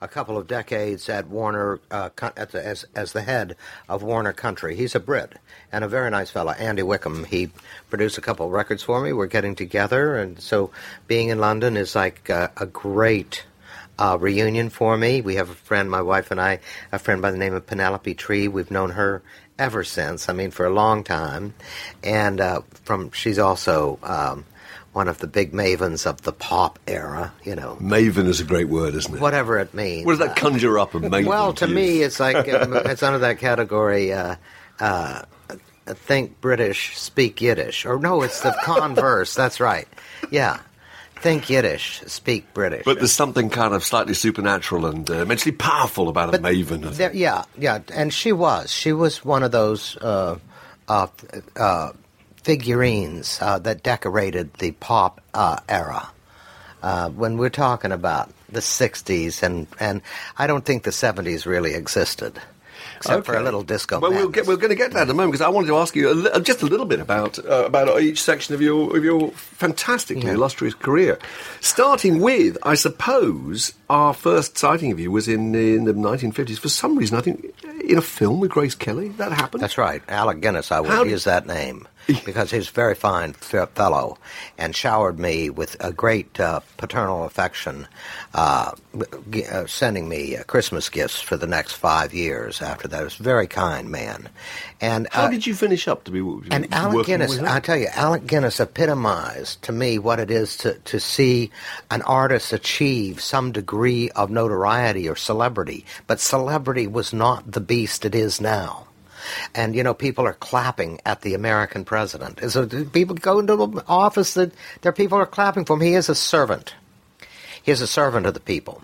a couple of decades at Warner uh, at the, as as the head of Warner Country. He's a Brit and a very nice fellow, Andy Wickham. He produced a couple of records for me. We're getting together, and so being in London is like uh, a great. Uh, reunion for me. We have a friend, my wife and I, a friend by the name of Penelope Tree. We've known her ever since. I mean, for a long time, and uh, from she's also um, one of the big mavens of the pop era. You know, Maven is a great word, isn't it? whatever it means. What does that conjure up a maven? Well, to me, it's like um, it's under that category. Uh, uh, think British, speak Yiddish, or no, it's the converse. That's right. Yeah, think Yiddish, speak British. But there's something kind of slightly supernatural and uh, immensely powerful about a maven. There- yeah, yeah, and she was. She was one of those uh, uh, uh, figurines uh, that decorated the pop uh, era. Uh, when we're talking about the '60s, and and I don't think the '70s really existed, except for a little disco. Well, we'll get, we're going to get to that in a moment because I wanted to ask you a li- just a little bit about uh, about each section of your of your fantastically Yeah. illustrious career. Starting with, I suppose, our first sighting of you was in in the 1950s. For some reason, I think in a film with Grace Kelly. That happened. That's right, Alec Guinness. I would How use that name because he's a very fine fellow, and showered me with a great uh, paternal affection, uh, g- uh, sending me uh, Christmas gifts for the next five years. After that, he was a very kind man. And How uh, did you finish up to be and Alec Guinness? I tell you, Alec Guinness epitomized to me what it is to, to see an artist achieve some degree of notoriety or celebrity. But celebrity was not the beast it is now. And you know, people are clapping at the American president. So people go into the office that their people are clapping for him. He is a servant. He is a servant of the people,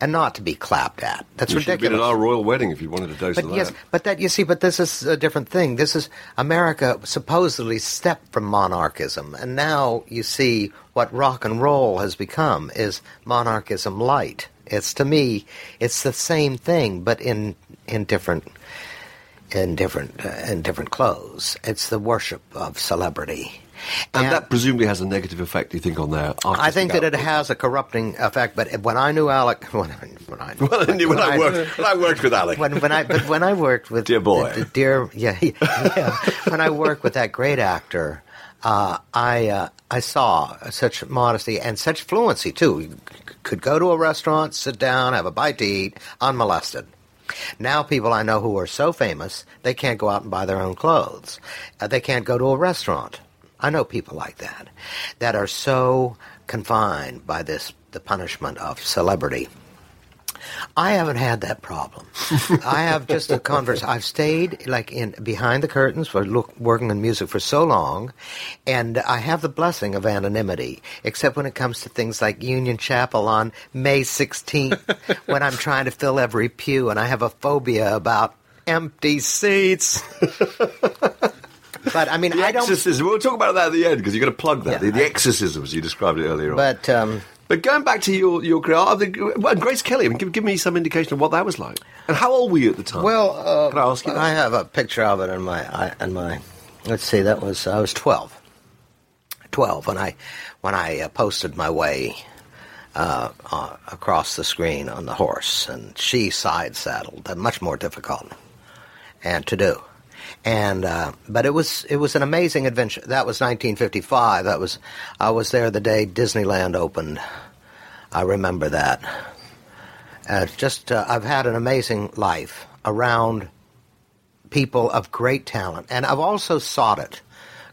and not to be clapped at. That's You should have ridiculous. been at our royal wedding if you wanted a dose But of yes, but that you see, but this is a different thing. This is America supposedly stepped from monarchism, and now you see what rock and roll has become is monarchism light. It's to me, it's the same thing, but in in different in different uh, in different clothes. It's the worship of celebrity. And, that presumably has a negative effect, you think, on their artistic I think that it has a corrupting effect. But when I knew Alec, when I, when I, Well, I knew when I worked, when I worked with Alec. when when I but when I worked with Dear boy. the, the dear yeah, yeah when I worked with that great actor uh, I uh, I saw such modesty and such fluency too. You could go to a restaurant, sit down, have a bite to eat, unmolested. Now, people I know who are so famous they can't go out and buy their own clothes. Uh, they can't go to a restaurant. I know people like that that are so confined by this the punishment of celebrity. I haven't had that problem. I have just a converse. I've stayed like in behind the curtains for look, working in music for so long, and I have the blessing of anonymity. Except when it comes to things like Union Chapel on May 16th, when I'm trying to fill every pew, and I have a phobia about empty seats. but I mean, The I don't. exorcism. We'll talk about that at the end because you're going to plug that. Yeah, the, the I- exorcism, as you described it earlier on. But um, But going back to your your career, uh, the- well, Grace Kelly. I mean, give, give me some indication of what that was like, and how old were you at the time? Well, uh, Can I ask you that? I have a picture of it in my I, in my. Let's see, that was I was twelve. Twelve when I when I uh, posted my way uh, uh, across the screen on the horse, and she side saddled. Uh, much more difficult and to do. And uh, but it was it was an amazing adventure. That was 1955. That was I was there the day Disneyland opened. I remember that. Uh, just uh, I've had an amazing life around people of great talent, and I've also sought it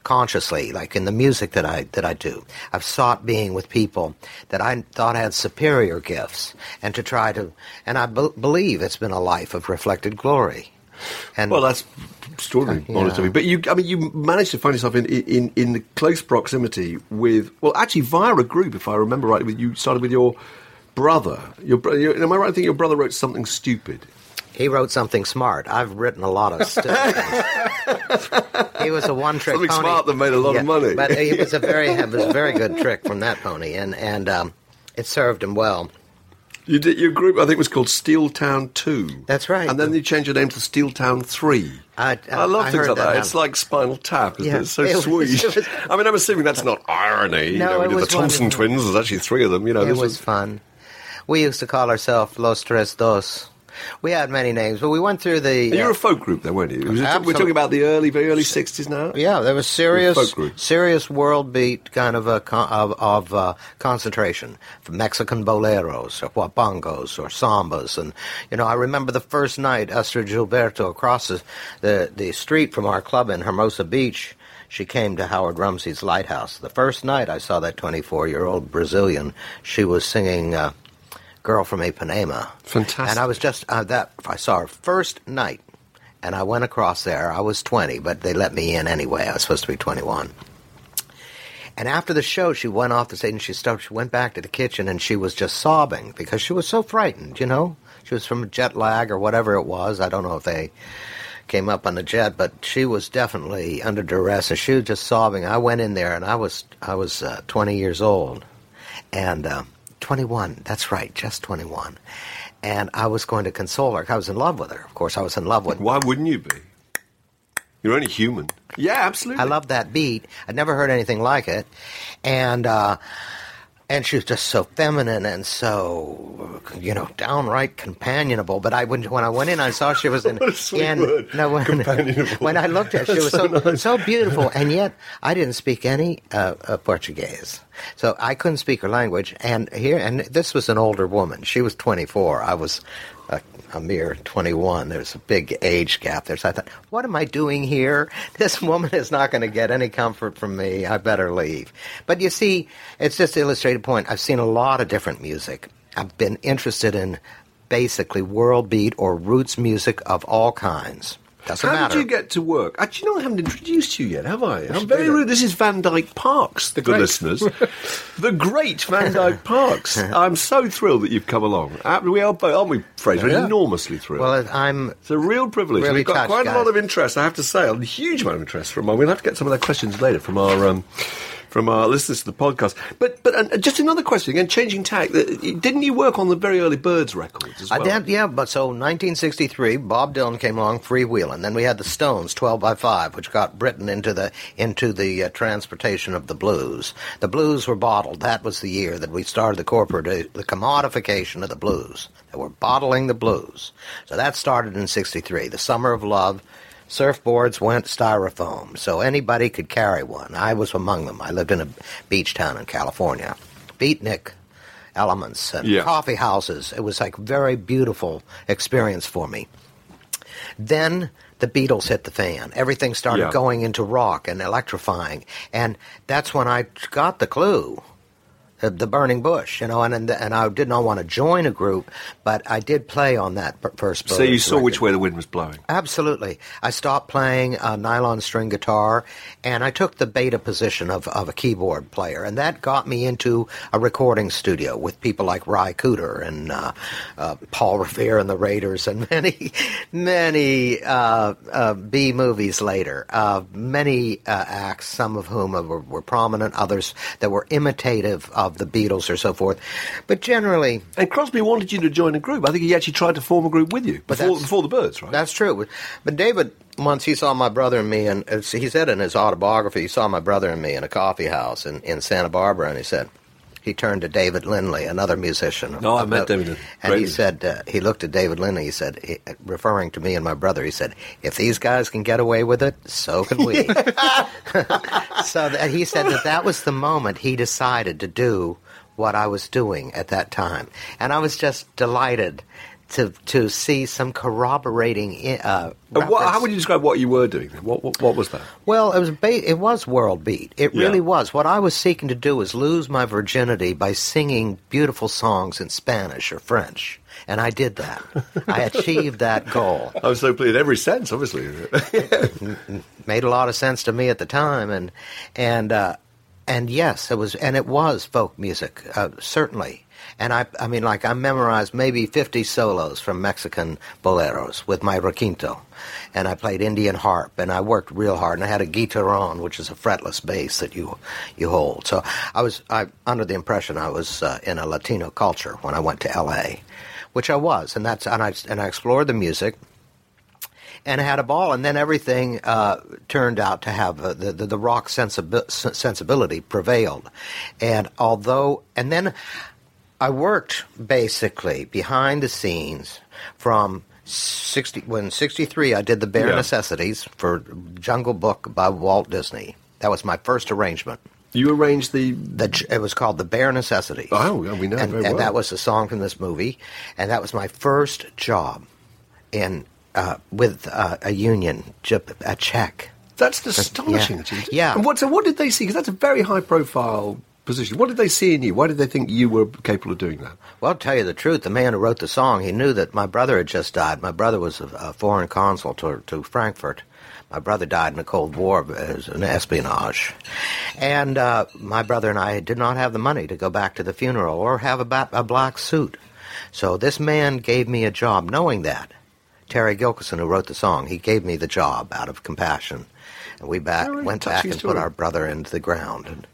consciously, like in the music that I that I do. I've sought being with people that I thought had superior gifts, and to try to, and I be- believe it's been a life of reflected glory. And Well, that's extraordinary, Yeah. honest of you. But you, I mean, you managed to find yourself in, in in close proximity with, well, actually via a group, if I remember right. With you started with your brother. Your, your am I right? I think your brother wrote something stupid. he wrote something smart. I've written a lot of stuff. he was a one-trick Something pony. smart that made a lot of money. but he was a very it was a very good trick from that pony, and and um, it served him well. You did your group. I think was called Steel Town Two. That's right. And then you changed your name to Steel Town Three. I- uh, I love I things like that. that It's like Spinal Tap. Isn't Yeah. it? It's so It was- sweet. it was- I mean, I'm assuming that's not irony. you No, know, we it did the Thompson wonderful. twins. There's actually three of them. You know, it this was fun. We used to call ourselves Los Tres Dos. We had many names, but we went through the. You're uh, a folk group, then, weren't you? Was- We're talking about the early, very early '60s now. Yeah, there was serious, folk group. serious world beat kind of a of, of uh, concentration, Mexican boleros or huapangos or sambas, and you know I remember the first night Astrud Gilberto across the, the the street from our club in Hermosa Beach. She came to Howard Rumsey's Lighthouse. The first night I saw that 24 year old Brazilian, she was singing uh, "Girl from Ipanema." Fantastic. And I was just uh, that I saw her first night, and I went across there. I was 20, but they let me in anyway. I was supposed to be 21. And after the show, she went off the stage and she stopped. She went back to the kitchen and she was just sobbing because she was so frightened. You know, she was from jet lag or whatever it was. I don't know if they came up on the jet, but she was definitely under duress and she was just sobbing. I went in there and I was I was uh, 20 years old and uh, 21. That's right, just 21. And I was going to console her. I was in love with her. Of course, I was in love with. Her. Why wouldn't you be? You're only human. Yeah, absolutely. I love that beat. I'd never heard anything like it, and uh, and she was just so feminine and so you know downright companionable. But I when when I went in, I saw she was in. In- No, when, when I looked at her, she was so so beautiful, and yet I didn't speak any uh, uh, Portuguese, so I couldn't speak her language. And here, and this was an older woman. She was twenty four. I was. A, a mere 21. There's a big age gap there. So I thought, what am I doing here? This woman is not going to get any comfort from me. I better leave. But you see, it's just to illustrate a point. I've seen a lot of different music. I've been interested in basically world beat or roots music of all kinds. Doesn't How matter. did you get to work? Actually, no, I haven't introduced you yet, have I? I'm very rude. This is Van Dyke Parks, the great. listeners. the great Van Dyke Parks. I'm so thrilled that you've come along. Uh, We are both, aren't we, Fraser? Yeah. Enormously thrilled. well, I'm it's a real privilege. Really We've got touched, quite a lot of interest, I have to say, a huge amount of interest from our. We'll have to get some of their questions later from our. Um, from our listeners to the podcast, but but uh, just another question again. Changing tack, uh, didn't you work on the very early Byrds records as well? I did, yeah. But so 1963, Bob Dylan came along, freewheeling. Then we had the Stones, 12 by 5, which got Britain into the into the uh, transportation of the blues. The blues were bottled. That was the year that we started the corporate the commodification of the blues. They were bottling the blues. So that started in '63, the summer of love. Surfboards went styrofoam, so anybody could carry one. I was among them. I lived in a beach town in California. Beatnik elements and Yeah. coffee houses. It was like very beautiful experience for me. Then the Beatles hit the fan. Everything started Yeah. going into rock and electrifying, and that's when I got the clue. The, the burning bush, you know, and, and and I did not want to join a group, but I did play on that first. So you saw which way the wind was blowing. Absolutely. I stopped playing a nylon string guitar and I took the beta position of, of a keyboard player. And that got me into a recording studio with people like Ry Cooder and uh, uh, Paul Revere and the Raiders and many, many uh, uh, B movies later. Uh, many uh, acts, some of whom were, were prominent, others that were imitative of the Beatles or so forth. But generally, And Crosby wanted you to join a group. I think he actually tried to form a group with you But before, before the Byrds, right? That's true. But David, once he saw my brother and me, and uh, he said in his autobiography, he saw my brother and me in a coffee house in, in Santa Barbara, and he said, he turned to David Lindley, another musician. Oh, I met David And Great he said, uh, he looked at David Lindley, he said, he, referring to me and my brother, he said, if these guys can get away with it, so can we. so that, he said that that was the moment he decided to do what I was doing at that time. And I was just delighted to to see some corroborating uh, what, how would you describe what you were doing? What, what, what was that? Well, it was ba- it was world beat. It really was. What I was seeking to do was lose my virginity by singing beautiful songs in Spanish or French, and I did that. I achieved that goal. I was so pleased in every sense, obviously. Made a lot of sense to me at the time, and and uh, and yes, it was, and it was folk music, uh, certainly. And I, I mean, like I memorized maybe fifty solos from Mexican boleros with my requinto, and I played Indian harp, and I worked real hard, and I had a guitarron, which is a fretless bass that you you hold. So I was I under the impression I was uh, in a Latino culture when I went to L.A., which I was, and that's and I and I explored the music and had a ball. And then everything uh, turned out to have uh, the, the the rock sensibi- sensibility prevailed. And although, and then I worked basically behind the scenes from. 60, when 63 I did the bare Yeah. necessities for Jungle Book by Walt Disney. That was my first arrangement. you arranged the. The, it was called The Bare Necessities. Oh, yeah, we know and, very and that was a song from this movie, and that was my first job in uh, with uh, a union, a check. That's astonishing. yeah. that you did. Yeah. And what, so what did they see? Because that's a very high profile position. What did they see in you? Why did they think you were capable of doing that? Well, I'll tell you the truth, the man who wrote the song, he knew that my brother had just died. My brother was a, a foreign consul to, to Frankfurt. My brother died in the Cold War as an espionage. And uh, my brother and I did not have the money to go back to the funeral or have a, ba- a black suit. So this man gave me a job knowing that. Terry Gilkyson, who wrote the song, he gave me the job out of compassion. And we back, went back and story. put our brother into the ground. And,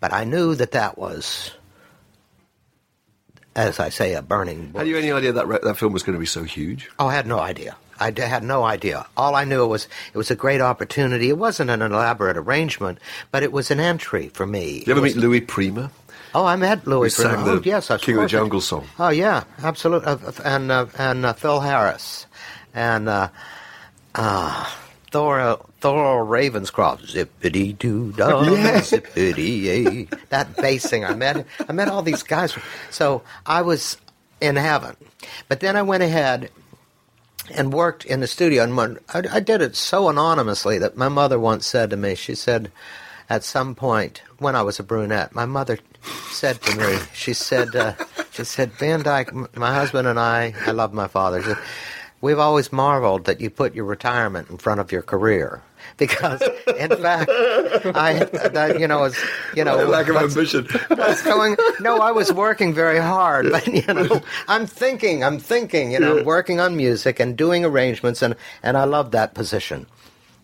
but I knew that that was, as I say, a burning bush. Had you any idea that that film was going to be so huge? Oh, I had no idea. I had no idea. All I knew was it was a great opportunity. It wasn't an elaborate arrangement, but it was an entry for me. Did you ever meet Louis Prima? Oh, I met Louis. Who sang Prima. the oh, yes, King of the Jungle song? Oh yeah, absolutely. Uh, uh, and uh, and uh, Phil Harris and uh, uh, Thurl Thurl Ravenscroft. Zippity doo dah, zippity yay. That bass singer. I met I met all these guys. So I was in heaven. But then I went ahead and worked in the studio. And when, I, I did it so anonymously that my mother once said to me, she said, at some point when I was a brunette, my mother said to me, she said, uh, she said, Van Dyke, m- my husband and I, I love my father. She said, We've always marveled that you put your retirement in front of your career. Because, in fact, I, I you know, was, you know, lack of ambition. what's going no i was working very hard but you know i'm thinking i'm thinking you know working on music and doing arrangements and and i love that position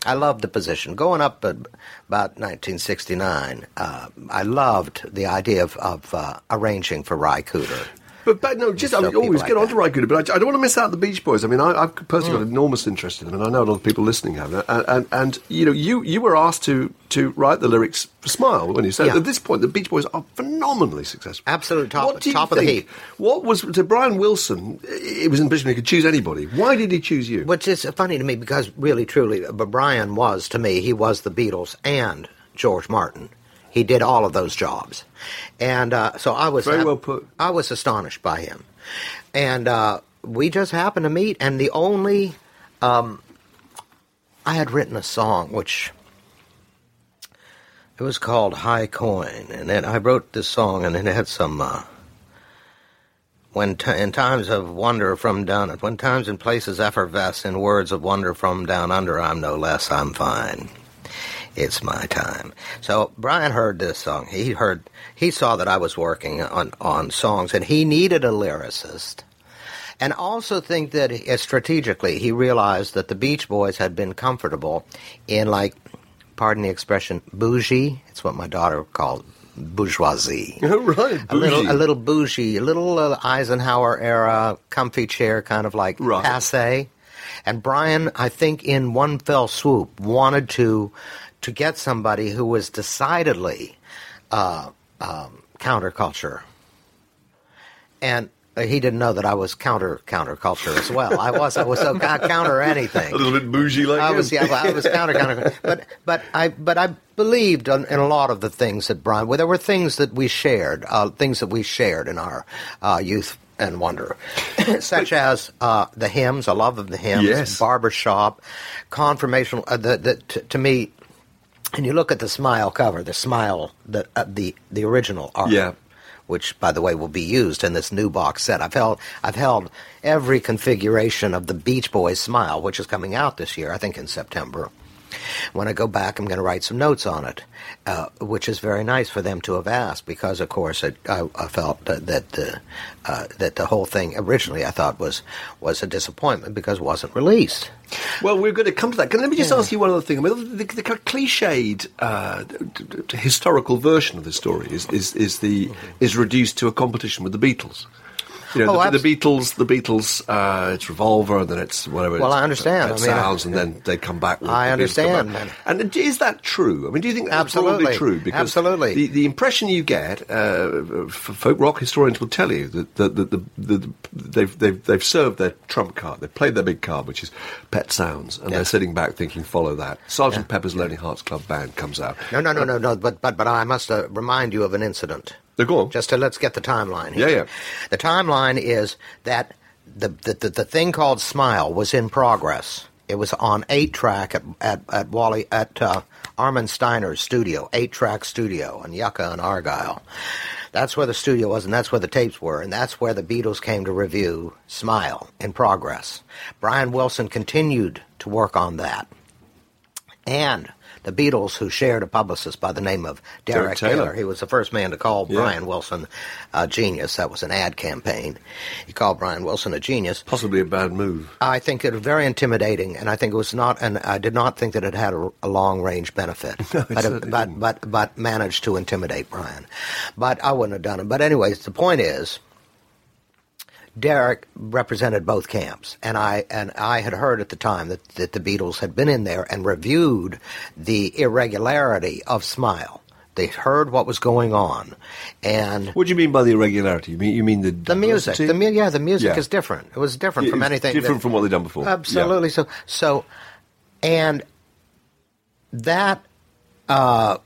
i loved the position going up about 1969 uh, i loved the idea of, of uh, arranging for ry cooder But, but no, just I mean, always people get like on to Ry Cooder, but I, I don't want to miss out the Beach Boys. I mean, I, I've personally Mm. got enormous interest in them, and I know a lot of people listening have. And, and, and you know, you, you were asked to, to write the lyrics for Smile when you said Yeah. at this point the Beach Boys are phenomenally successful. Absolute top- What do top of the heap. What was to Brian Wilson? It was envisioned he could choose anybody. Why did he choose you? Which is funny to me because really, truly, but Brian was to me, he was the Beatles and George Martin. He did all of those jobs, and uh, so I was Very well put. I was astonished by him, and uh, we just happened to meet. And the only um, I had written a song which it was called High Coin, and then I wrote this song, and it had some. Uh, when t- in times of wonder from down, when times and places effervesce in words of wonder from down under, I'm no less, I'm fine. It's my time. So Brian heard this song. He heard, he saw that I was working on on songs, and he needed a lyricist. And also think that uh, strategically, he realized that the Beach Boys had been comfortable in like, pardon the expression, bougie. It's what my daughter called bourgeoisie Oh, right, a little, bougie. a little bougie, a little uh, Eisenhower era comfy chair, kind of like Right. passe. And Brian, I think, in one fell swoop, wanted to to get somebody who was decidedly uh, um, counterculture, and uh, he didn't know that I was counter counterculture as well. I was. I was so co- counter anything. a little bit bougie like I him. was, yeah, I was counter, counter, but but I but I believed in, in a lot of the things that Brian. Well, there were things that we shared, uh, things that we shared in our uh, youth and wonder, such as uh, the hymns, a love of the hymns, Yes. barbershop, confirmational. Uh, the, the, t- to me, and you look at the Smile cover, the Smile, the uh, the the original art. Yeah. Which, by the way, will be used in this new box set. I've held, I've held every configuration of the Beach Boys Smile, which is coming out this year, I think in September. When I go back, I'm going to write some notes on it, uh, which is very nice for them to have asked because, of course, it, I, I felt that that the, uh, that the whole thing originally I thought was was a disappointment because it wasn't released. Well, we're going to come to that. Can, let me just ask you one other thing. I mean, the, the, of cliched uh, historical version of the story is, is, is the is reduced to a competition with the Beatles. You know, Oh, the, the Beatles, the Beatles, uh, it's Revolver, and then it's whatever. Well, it's, I understand. Pet I mean, I- Sounds, and then they come back. With I understand, back. And is that true? I mean, do you think that's Absolutely. probably true? Because Absolutely. The, the impression you get, uh, folk rock historians will tell you that, that, that the, the, the, they've, they've, they've served their trump card. They've played their big card, which is Pet Sounds, and Yeah. they're sitting back thinking, follow that. Sergeant Pepper's Lonely Hearts Club Band comes out. No, no, no, no, no. But but but I must uh, remind you of an incident. Now, go on. Just to let's get the timeline. Here. Yeah, yeah. The timeline is that the the, the the thing called Smile was in progress. It was on eight track at at, at Wally at uh, Armin Steiner's studio, eight track studio in Yucca and Argyle. That's where the studio was, and that's where the tapes were, and that's where the Beatles came to review Smile in progress. Brian Wilson continued to work on that and the Beatles, who shared a publicist by the name of Derek, Derek Taylor. Taylor. He was the first man to call Yeah. Brian Wilson a genius. That was an ad campaign. He called Brian Wilson a genius. Possibly a bad move. I think it was very intimidating, and I think it was not. And I did not think that it had a, a long range benefit. No, it but, but but but managed to intimidate Brian. But I wouldn't have done it. But anyways, the point is. Derek represented both camps, and I and I had heard at the time that, that the Beatles had been in there and reviewed the irregularity of Smile. They heard what was going on, and What do you mean by the irregularity? You mean you mean the the music, the mu- yeah, the music Yeah. is different. It was different Yeah, from anything. different that- from what they'd done before. Absolutely. So so, and that uh,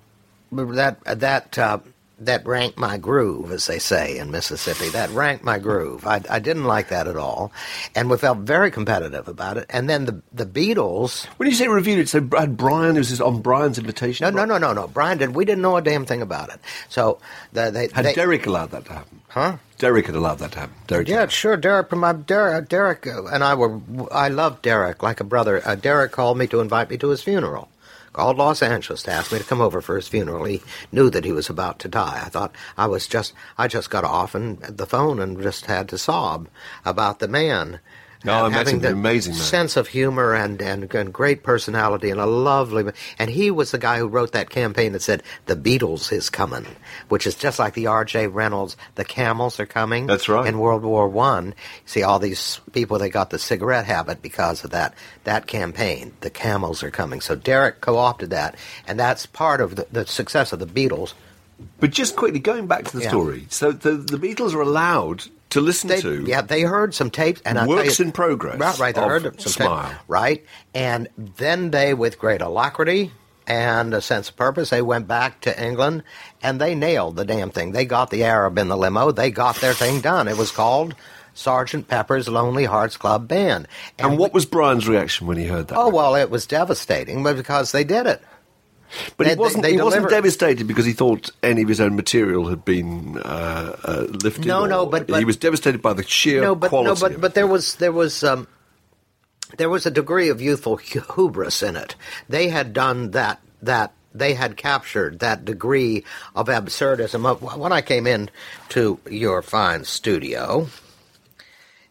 that that uh, that ranked my groove, as they say in Mississippi. That ranked my groove. I, I didn't like that at all, and we felt very competitive about it. And then the the Beatles. When you say reviewed it, so Brad Brian, was this on Brian's invitation? No, no, no, no, no. Brian did. We didn't know a damn thing about it. So the, they Had they, Derek allowed that to happen? huh? Derek had allowed that to happen. Derek Yeah, sure. Derek, my Derek, Derek uh, and I were. I love Derek like a brother. Uh, Derek called me to invite me to his funeral. Called Los Angeles to ask me to come over for his funeral. He knew that he was about to die. I thought I was just. I just got off and the phone and just had to sob about the man No, I having the amazing man. sense of humor and, and and great personality and a lovely. And he was the guy who wrote that campaign that said "The Beatles is coming," which is just like the R.J. Reynolds "The Camels are coming." That's right. In World War One, see all these people they got the cigarette habit because of that that campaign. The Camels are coming. So Derek co-opted that, and that's part of the, the success of the Beatles. But just quickly, going back to the Yeah. story, so the, the Beatles are allowed to listen They, to. yeah, they heard some tapes and Works you- in progress Right, right. They heard some Smile. tapes, right, and then they, with great alacrity and a sense of purpose, they went back to England and they nailed the damn thing. They got the Arab in the limo. They got their thing done. It was called Sergeant Pepper's Lonely Hearts Club Band. And what was Brian's reaction when he heard that? Oh well, it was devastating, but because they did it. But they- he wasn't. they he wasn't devastated because he thought any of his own material had been uh, uh, lifted. No, no, but- but- he was devastated by the sheer no, but quality. no, but but there was there was um, there was a degree of youthful hubris in it. They had done that that they had captured that degree of absurdism. When I came in to your fine studio.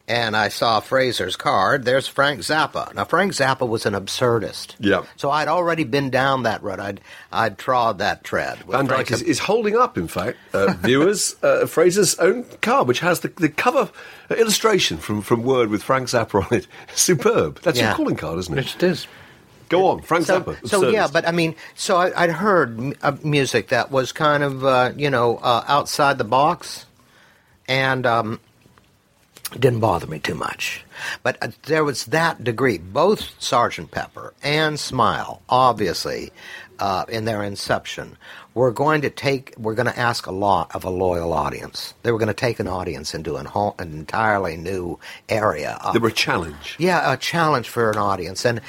And I saw Fraser's card. There's Frank Zappa. Now Frank Zappa was an absurdist. Yeah. So I'd already been down that road. I'd I'd trod that tread. with Van Dyke is, is holding up, in fact, uh, viewers, uh, Fraser's own card, which has the, the cover illustration from, from Word with Frank Zappa on it. Superb. That's Yeah. your calling card, isn't it? It is. Go on, Frank so, Zappa. so yeah, but I mean, so I, I'd heard m- uh, music that was kind of uh, you know uh, outside the box, and um, it didn't bother me too much. But uh, there was that degree. Both Sergeant Pepper and Smile, obviously, uh, in their inception, were going to take. We're going to ask a lot of a loyal audience. They were going to take an audience into an, an entirely new area. Of, They were a challenge. yeah, a challenge for an audience. And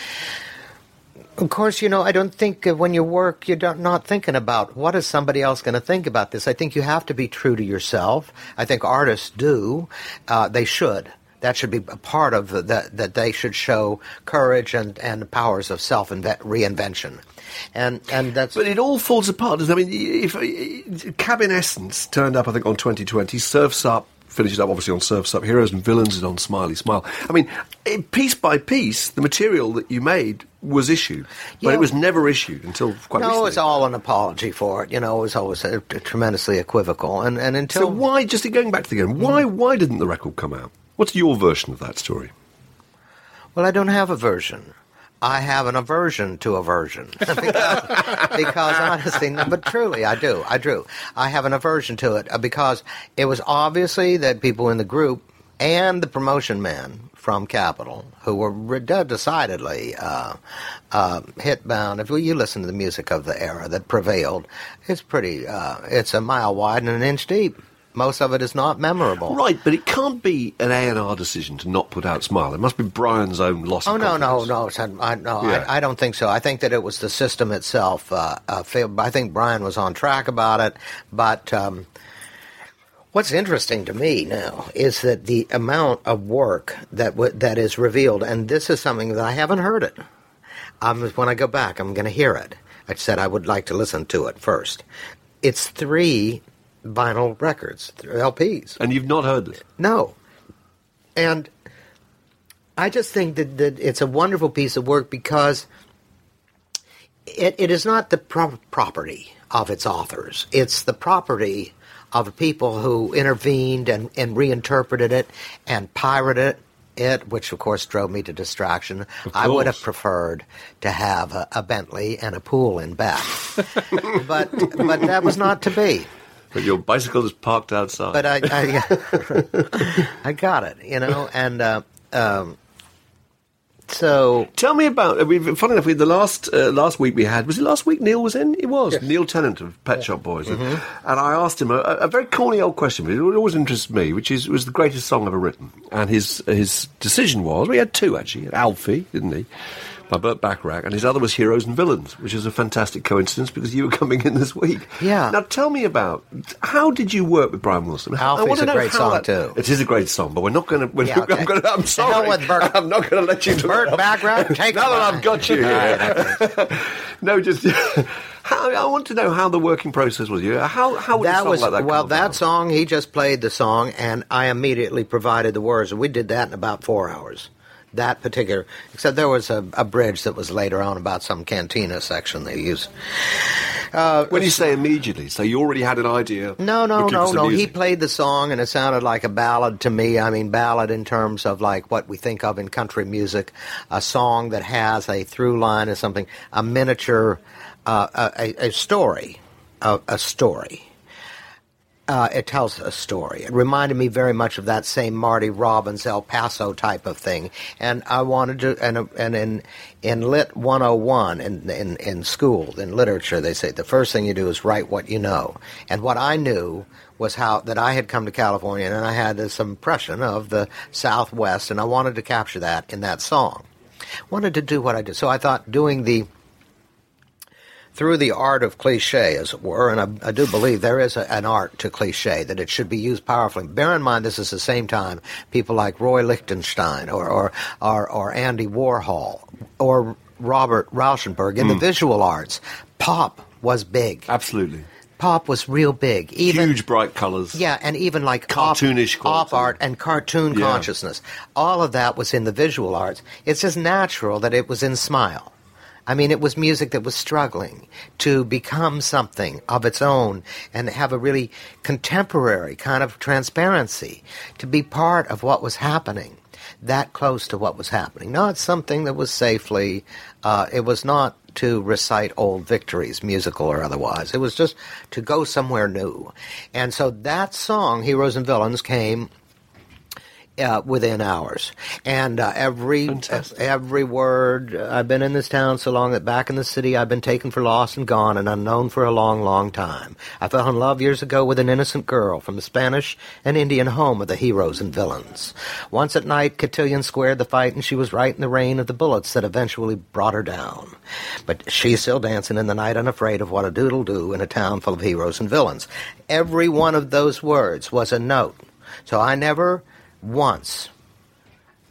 of course, you know, I don't think uh, when you work, you're not- thinking about what is somebody else going to think about this. I think you have to be true to yourself. I think artists do. Uh, they should. That should be a part of that. That they should show courage and and powers of self reinvention. And and that's But it all falls apart. I mean, if, if Cabin Essence turned up, I think, on 2020, Surfs Up finishes up, obviously, on Surfs Up, Heroes and Villains is on Smiley Smile. I mean, eh, piece by piece, the material that you made was issued, but Yeah. it was never issued until quite no, recently. it's all an apology for it. You know, it was always uh, tremendously equivocal. And and until So why, just going back to the game, why, why didn't the record come out? What's your version of that story? Well, I don't have a version. I have an aversion to aversion because, because honestly, no, but truly, I do. I do. I have an aversion to it uh, because it was obviously that people in the group and the promotion men from Capitol, who were decidedly uh, uh, hit bound. If you listen to the music of the era that prevailed, it's pretty. Uh, it's a mile wide and an inch deep. Most of it is not memorable. Right, but it can't be an A&R decision to not put out Smile. It must be Brian's own loss Oh of no, no, no, son, I, no, Yeah. I, I don't think so. I think that it was the system itself. Uh, uh, failed. I think Brian was on track about it, but um, what's interesting to me now is that the amount of work that w- that is revealed, and this is something that I haven't heard it. Um, when I go back, I'm going to hear it. I said I would like to listen to it first. It's three vinyl records, LPs. And you've not heard this? No. And I just think that, that it's a wonderful piece of work because it, it is not the pro- property of its authors. It's the property of people who intervened and, and reinterpreted it and pirated it, which of course drove me to distraction. I would have preferred to have a, a Bentley and a pool in back. but but that was not to be. But your bicycle is parked outside. But I, I, I got it, you know, and uh, um, so Tell me about. I mean, funny enough, we, the last uh, last week we had was it last week? Neil was in. It was Neil Tennant of Pet Shop Boys, and I asked him a, a very corny old question, but it always interests me, which is was the greatest song ever written. And his his decision was we had two actually, Alfie, didn't he? By Burt Bacharach, and his other was Heroes and Villains, which is a fantastic coincidence because you were coming in this week. Yeah. Now tell me about how did you work with Brian Wilson? I Alfie's a know great song, that- too. It is a great song, but we're not going to. Yeah, okay. I'm, gonna, I'm sorry. with Burt- I'm not going to let you. Burt Bacharach, take now that. I've got you here. no, just how, I, want to know how the working process was. You how how would that was like that well that about? song he just played the song and i immediately provided the words and we did that in about four hours that particular except there was a, a bridge that was later on about some cantina section they used. When you say immediately, so you already had an idea. no no no no. He played the song and it sounded like a ballad to me. I mean ballad in terms of like what we think of in country music. A song that has a through line or something a miniature uh, a, a, a story a, a story uh, it tells a story. It reminded me very much of that same Marty Robbins El Paso type of thing, and I wanted to. And and in in Lit 101 in in in school in literature, they say the first thing you do is write what you know, and what I knew was how that I had come to California and I had this impression of the Southwest, and I wanted to capture that in that song. Wanted to do what I did, so I thought doing the through the art of cliche, as it were, and I, I do believe there is a, an art to cliche that it should be used powerfully. Bear in mind, this is the same time people like Roy Lichtenstein or or or, or Andy Warhol or Robert Rauschenberg in the mm. visual arts. Pop was big. Absolutely. Pop was real big. Even Huge bright colours. yeah, and even like Cartoonish op, op art and cartoon Yeah. consciousness. All of that was in the visual arts. It's just natural that it was in Smile. I mean, it was music that was struggling to become something of its own and have a really contemporary kind of transparency, to be part of what was happening, that close to what was happening. Not something that was safely, uh, it was not to recite old victories, musical or otherwise. It was just to go somewhere new. And so that song, Heroes and Villains, came uh, within hours, and uh, every Fantastic. every word. uh, I've been in this town so long that back in the city I've been taken for lost and gone and unknown for a long, long time. I fell in love years ago with an innocent girl from the Spanish and Indian home of the heroes and villains. Once at night, Cotillion squared the fight, and she was right in the rain of the bullets that eventually brought her down. But she's still dancing in the night, unafraid of what a doodle do in a town full of heroes and villains. Every one of those words was a note. So I never once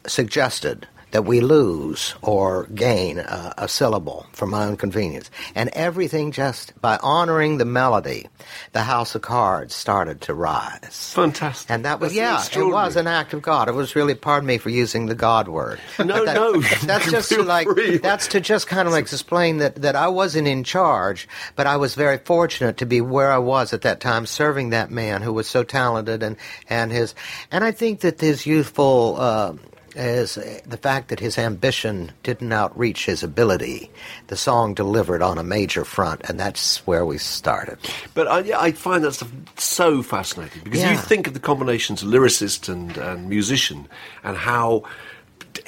suggested that we lose or gain a, a syllable for my own convenience. And everything just by honoring the melody, the house of cards started to rise. Fantastic. And that was, That's yeah, it was an act of God. It was really, pardon me for using the God word. No, that- no, That's just to like, free. that's to just kind of like explain that, that I wasn't in charge, but I was very fortunate to be where I was at that time, serving that man who was so talented and, and his, and I think that his youthful, uh, is eh, the fact that his ambition didn't outreach his ability. The song delivered on a major front, and that's where we started. But I, I find that stuff so fascinating because you think of the combinations of lyricist and, and musician and how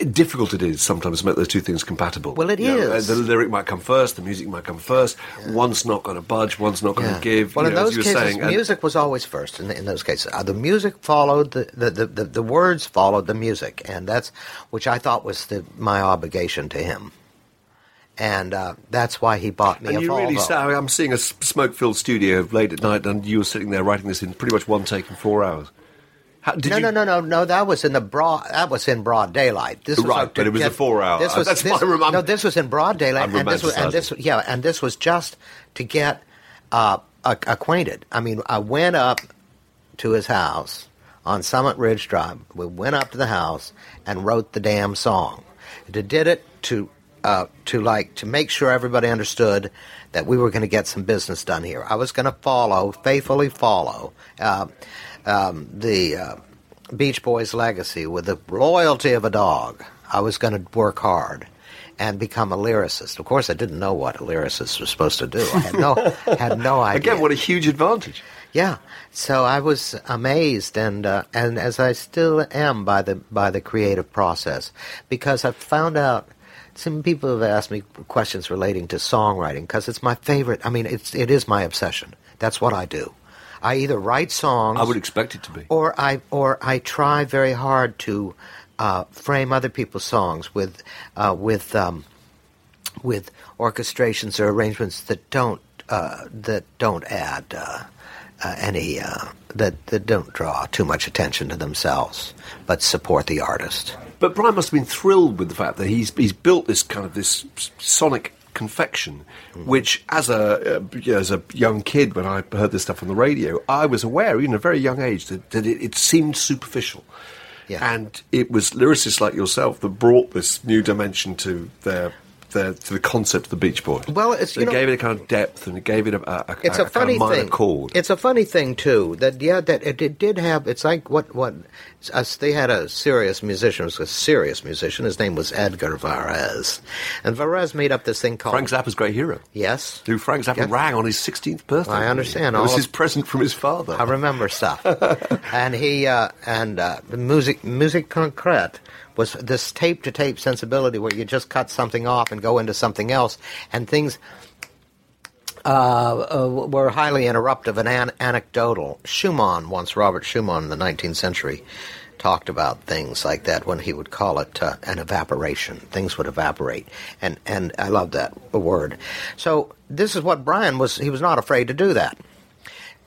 difficult it is sometimes to make those two things compatible. Well, it You know, the lyric might come first, the music might come first. One's not going to budge, one's not going to give. Well, in know, those cases, saying, and- music was always first. In, in those cases, uh, the music followed the the, the, the the words followed the music, and that's which I thought was the, my obligation to him. And uh, that's why he bought me And a you really sa- I'm seeing a smoke-filled studio late at night, and you were sitting there writing this in pretty much one take in four hours. How, no, you, no, no, no, no. That was in the broad. That was in broad daylight. This was Right, to but it was a get- four-hour- This was that's this, why I'm no. This was in broad daylight, I'm and this was and this yeah, and this was just to get uh, acquainted. I mean, I went up to his house on Summit Ridge Drive. We went up to the house and wrote the damn song. It did it to uh, to like to make sure everybody understood that we were going to get some business done here. I was going to follow faithfully follow uh, um, the uh, Beach Boys legacy with the loyalty of a dog. I was going to work hard and become a lyricist. Of course, I didn't know what a lyricist was supposed to do. I had no had no idea. Again, what a huge advantage. Yeah. So I was amazed, and uh, and as I still am by the by the creative process, because I've found out. Some people have asked me questions relating to songwriting because it's my favorite. I mean, it's it is my obsession. That's what I do. I either write songs. I would expect it to be. Or I or I try very hard to uh, frame other people's songs with uh, with um, with orchestrations or arrangements that don't uh, that don't add uh, uh, any uh, that that don't draw too much attention to themselves, but support the artist. But Brian must have been thrilled with the fact that he's he's built this kind of this sonic confection, which as a uh, as a young kid when I heard this stuff on the radio, I was aware, even at a very young age, that, that it, it seemed superficial. Yeah. And it was lyricists like yourself that brought this new dimension to their. Their to the concept of the Beach Boys. Well, it's- So you it know- gave it a kind of depth and it gave it a, a, a, it's a a, funny kind of minor thing. chord. It's a funny thing too that yeah that it, it did have. It's like what what us, they had a serious musician, It was a serious musician. His name was Edgar Varese, and Varese made up this thing called Frank Zappa's great hero. Yes, Who Frank Zappa Yeah. rang on his 16th birthday. I understand. It was his present from his father. I remember stuff. and he uh, and uh, the music musique concrète was this tape to tape sensibility where you just cut something off and go into something else, and things uh, uh, were highly interruptive and an- anecdotal. Schumann once, Robert Schumann in the 19th century, talked about things like that when he would call it uh, an evaporation. Things would evaporate, and and I love that word. So this is what Brian was. He was not afraid to do that.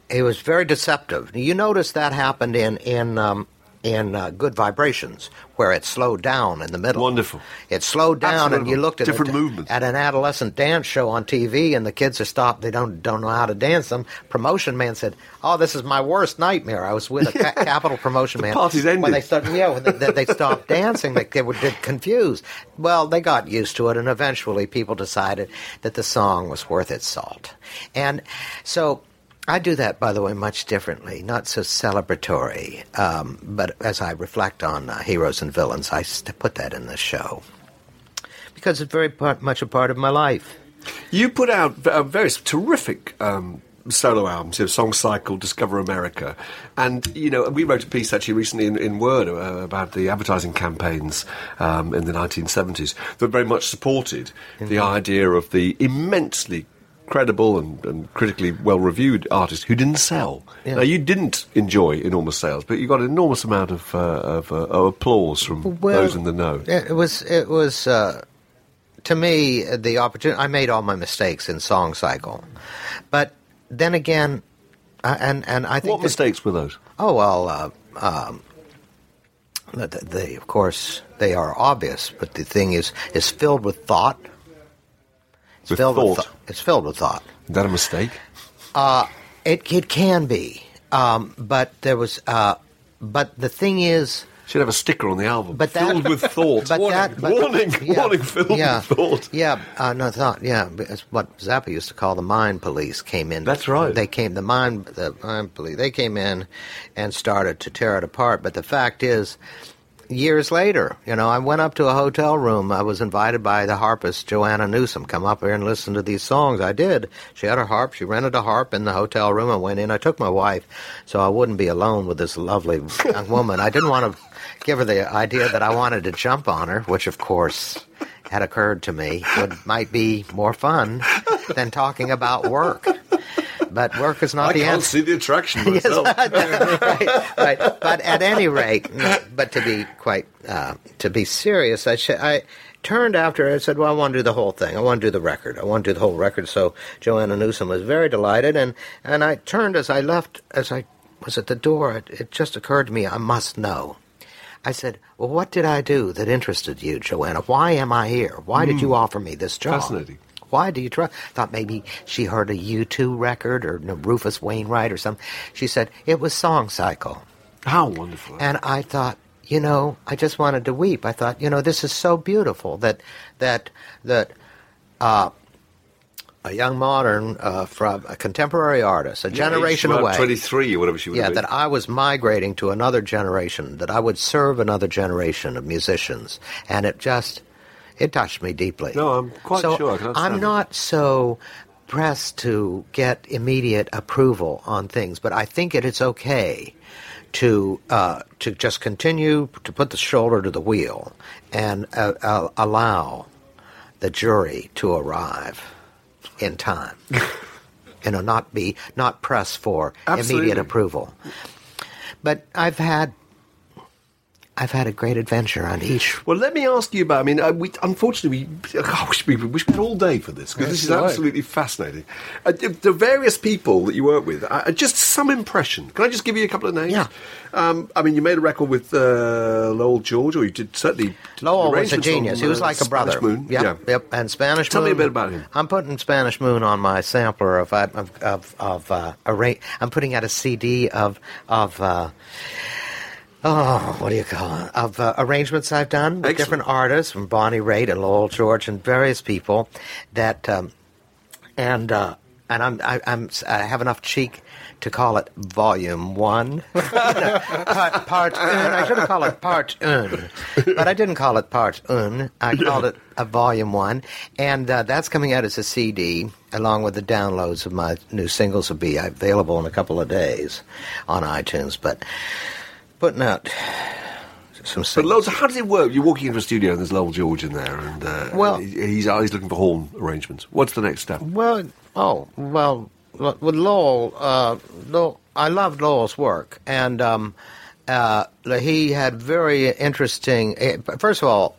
He was very deceptive. You notice that happened in in um, in uh, Good Vibrations, where it slowed down in the middle. Wonderful. It slowed down, and you looked at Different it, movements. at an adolescent dance show on TV, and the kids are stopped. They don't don't know how to dance. Some promotion man said, "Oh, this is my worst nightmare." I was with a ca- Capitol promotion The man. party's ended. When they started, yeah, when they, they stopped dancing. They, they were confused. Well, they got used to it, and eventually, people decided that the song was worth its salt. And so, I do that, by the way, much differently, not so celebratory. Um, but as I reflect on uh, heroes and villains, I put that in the show because it's very part, much a part of my life. You put out v- a very terrific um, solo albums, you know, Song Cycle, Discover America. And, you know, we wrote a piece actually recently in, in Word uh, about the advertising campaigns um, in the 1970s that very much supported the idea of the immensely credible and, and critically well reviewed artist who didn't sell. Yeah. Now, you didn't enjoy enormous sales, but you got an enormous amount of, uh, of, uh, of applause from Well, those in the know. It was it was uh, to me the opportunity. I made all my mistakes in Song Cycle, but then again, uh, and and I think What that- mistakes were those? Oh well, uh, um, they of course they are obvious, but the thing is is filled with thought. It's With filled with thought. thought. It's filled with thought. Is that a mistake? It it can be, um, but there was. Uh, but the thing is, Should have a sticker on the album. But that- filled with thought. but warning, that- but- warning, yeah, warning, filled yeah, with thought. Yeah, uh, no thought. Yeah, it's what Zappa used to call the mind police came in. That's right. They came the mind the mind police. They came in and started to tear it apart. But the fact is. Years later, you know, I went up to a hotel room. I was invited by the harpist Joanna Newsom. Come up here and listen to these songs. I did. She had her harp. She rented a harp in the hotel room. I went in. I took my wife, so I wouldn't be alone with this lovely young woman. I didn't want to give her the idea that I wanted to jump on her, which of course had occurred to me would might be more fun than talking about work. But work is not I the can't answer. see the attraction myself. right, right. But at any rate, but to be quite uh, to be serious, I, sh- I turned after I said, "Well, I want to do the whole thing. I want to do the record. I want to do the whole record." So Joanna Newsom was very delighted, and and I turned as I left, as I was at the door. It, it just occurred to me, I must know. I said, "Well, what did I do that interested you, Joanna? Why am I here? Why did you offer me this job?" Fascinating. Why do you try? Thought maybe she heard a U2 record or no, Rufus Wainwright or something. She said it was Song Cycle, How wonderful. and I thought, you know, I just wanted to weep. I thought, you know, this is so beautiful that that that uh, a young modern uh, from a contemporary artist, a generation Age away, 23 or whatever she would yeah, been. that I was migrating to another generation, that I would serve another generation of musicians, and it just it touched me deeply. No, I'm quite so sure I'm not so pressed to get immediate approval on things, but I think it is okay to uh, to just continue to put the shoulder to the wheel and uh, uh, allow the jury to arrive in time. you know, not be not press for Absolutely. immediate approval. But I've had I've had a great adventure on each. Well, let me ask you about. I mean, uh, we, unfortunately, we, oh, we, we spent all day for this because this is That's right. absolutely fascinating. Uh, the, the various people that you work with, uh, just some impression. Can I just give you a couple of names? Yeah. Um, I mean, you made a record with uh, Lowell George, or you did certainly. Lowell was a genius. on, he was uh, like a brother. Spanish Moon. Yep, Yeah. yep. And Spanish Moon. Tell me a bit about him. I'm putting Spanish Moon on my sampler of of of, of uh, arra- I'm putting out a CD of of. Oh, what do you call it? Of uh, arrangements I've done with Excellent. different artists, from Bonnie Raitt and Lowell George and various people, that um, and uh, and I'm I, I'm I have enough cheek to call it Volume One, part, part un. I should have called it Part Un, but I didn't call it Part Un. I called it a Volume One, and uh, that's coming out as a CD along with the downloads of my new singles will be available in a couple of days on iTunes. But putting out some But loads. How does it work? You're walking into a studio and there's Lowell George in there, and uh, Well- he- he's always looking for horn arrangements. What's the next step? Well, oh, well, with Lowell, uh, Lowell I loved Lowell's work, and um, uh, he had very interesting. eh, First of all,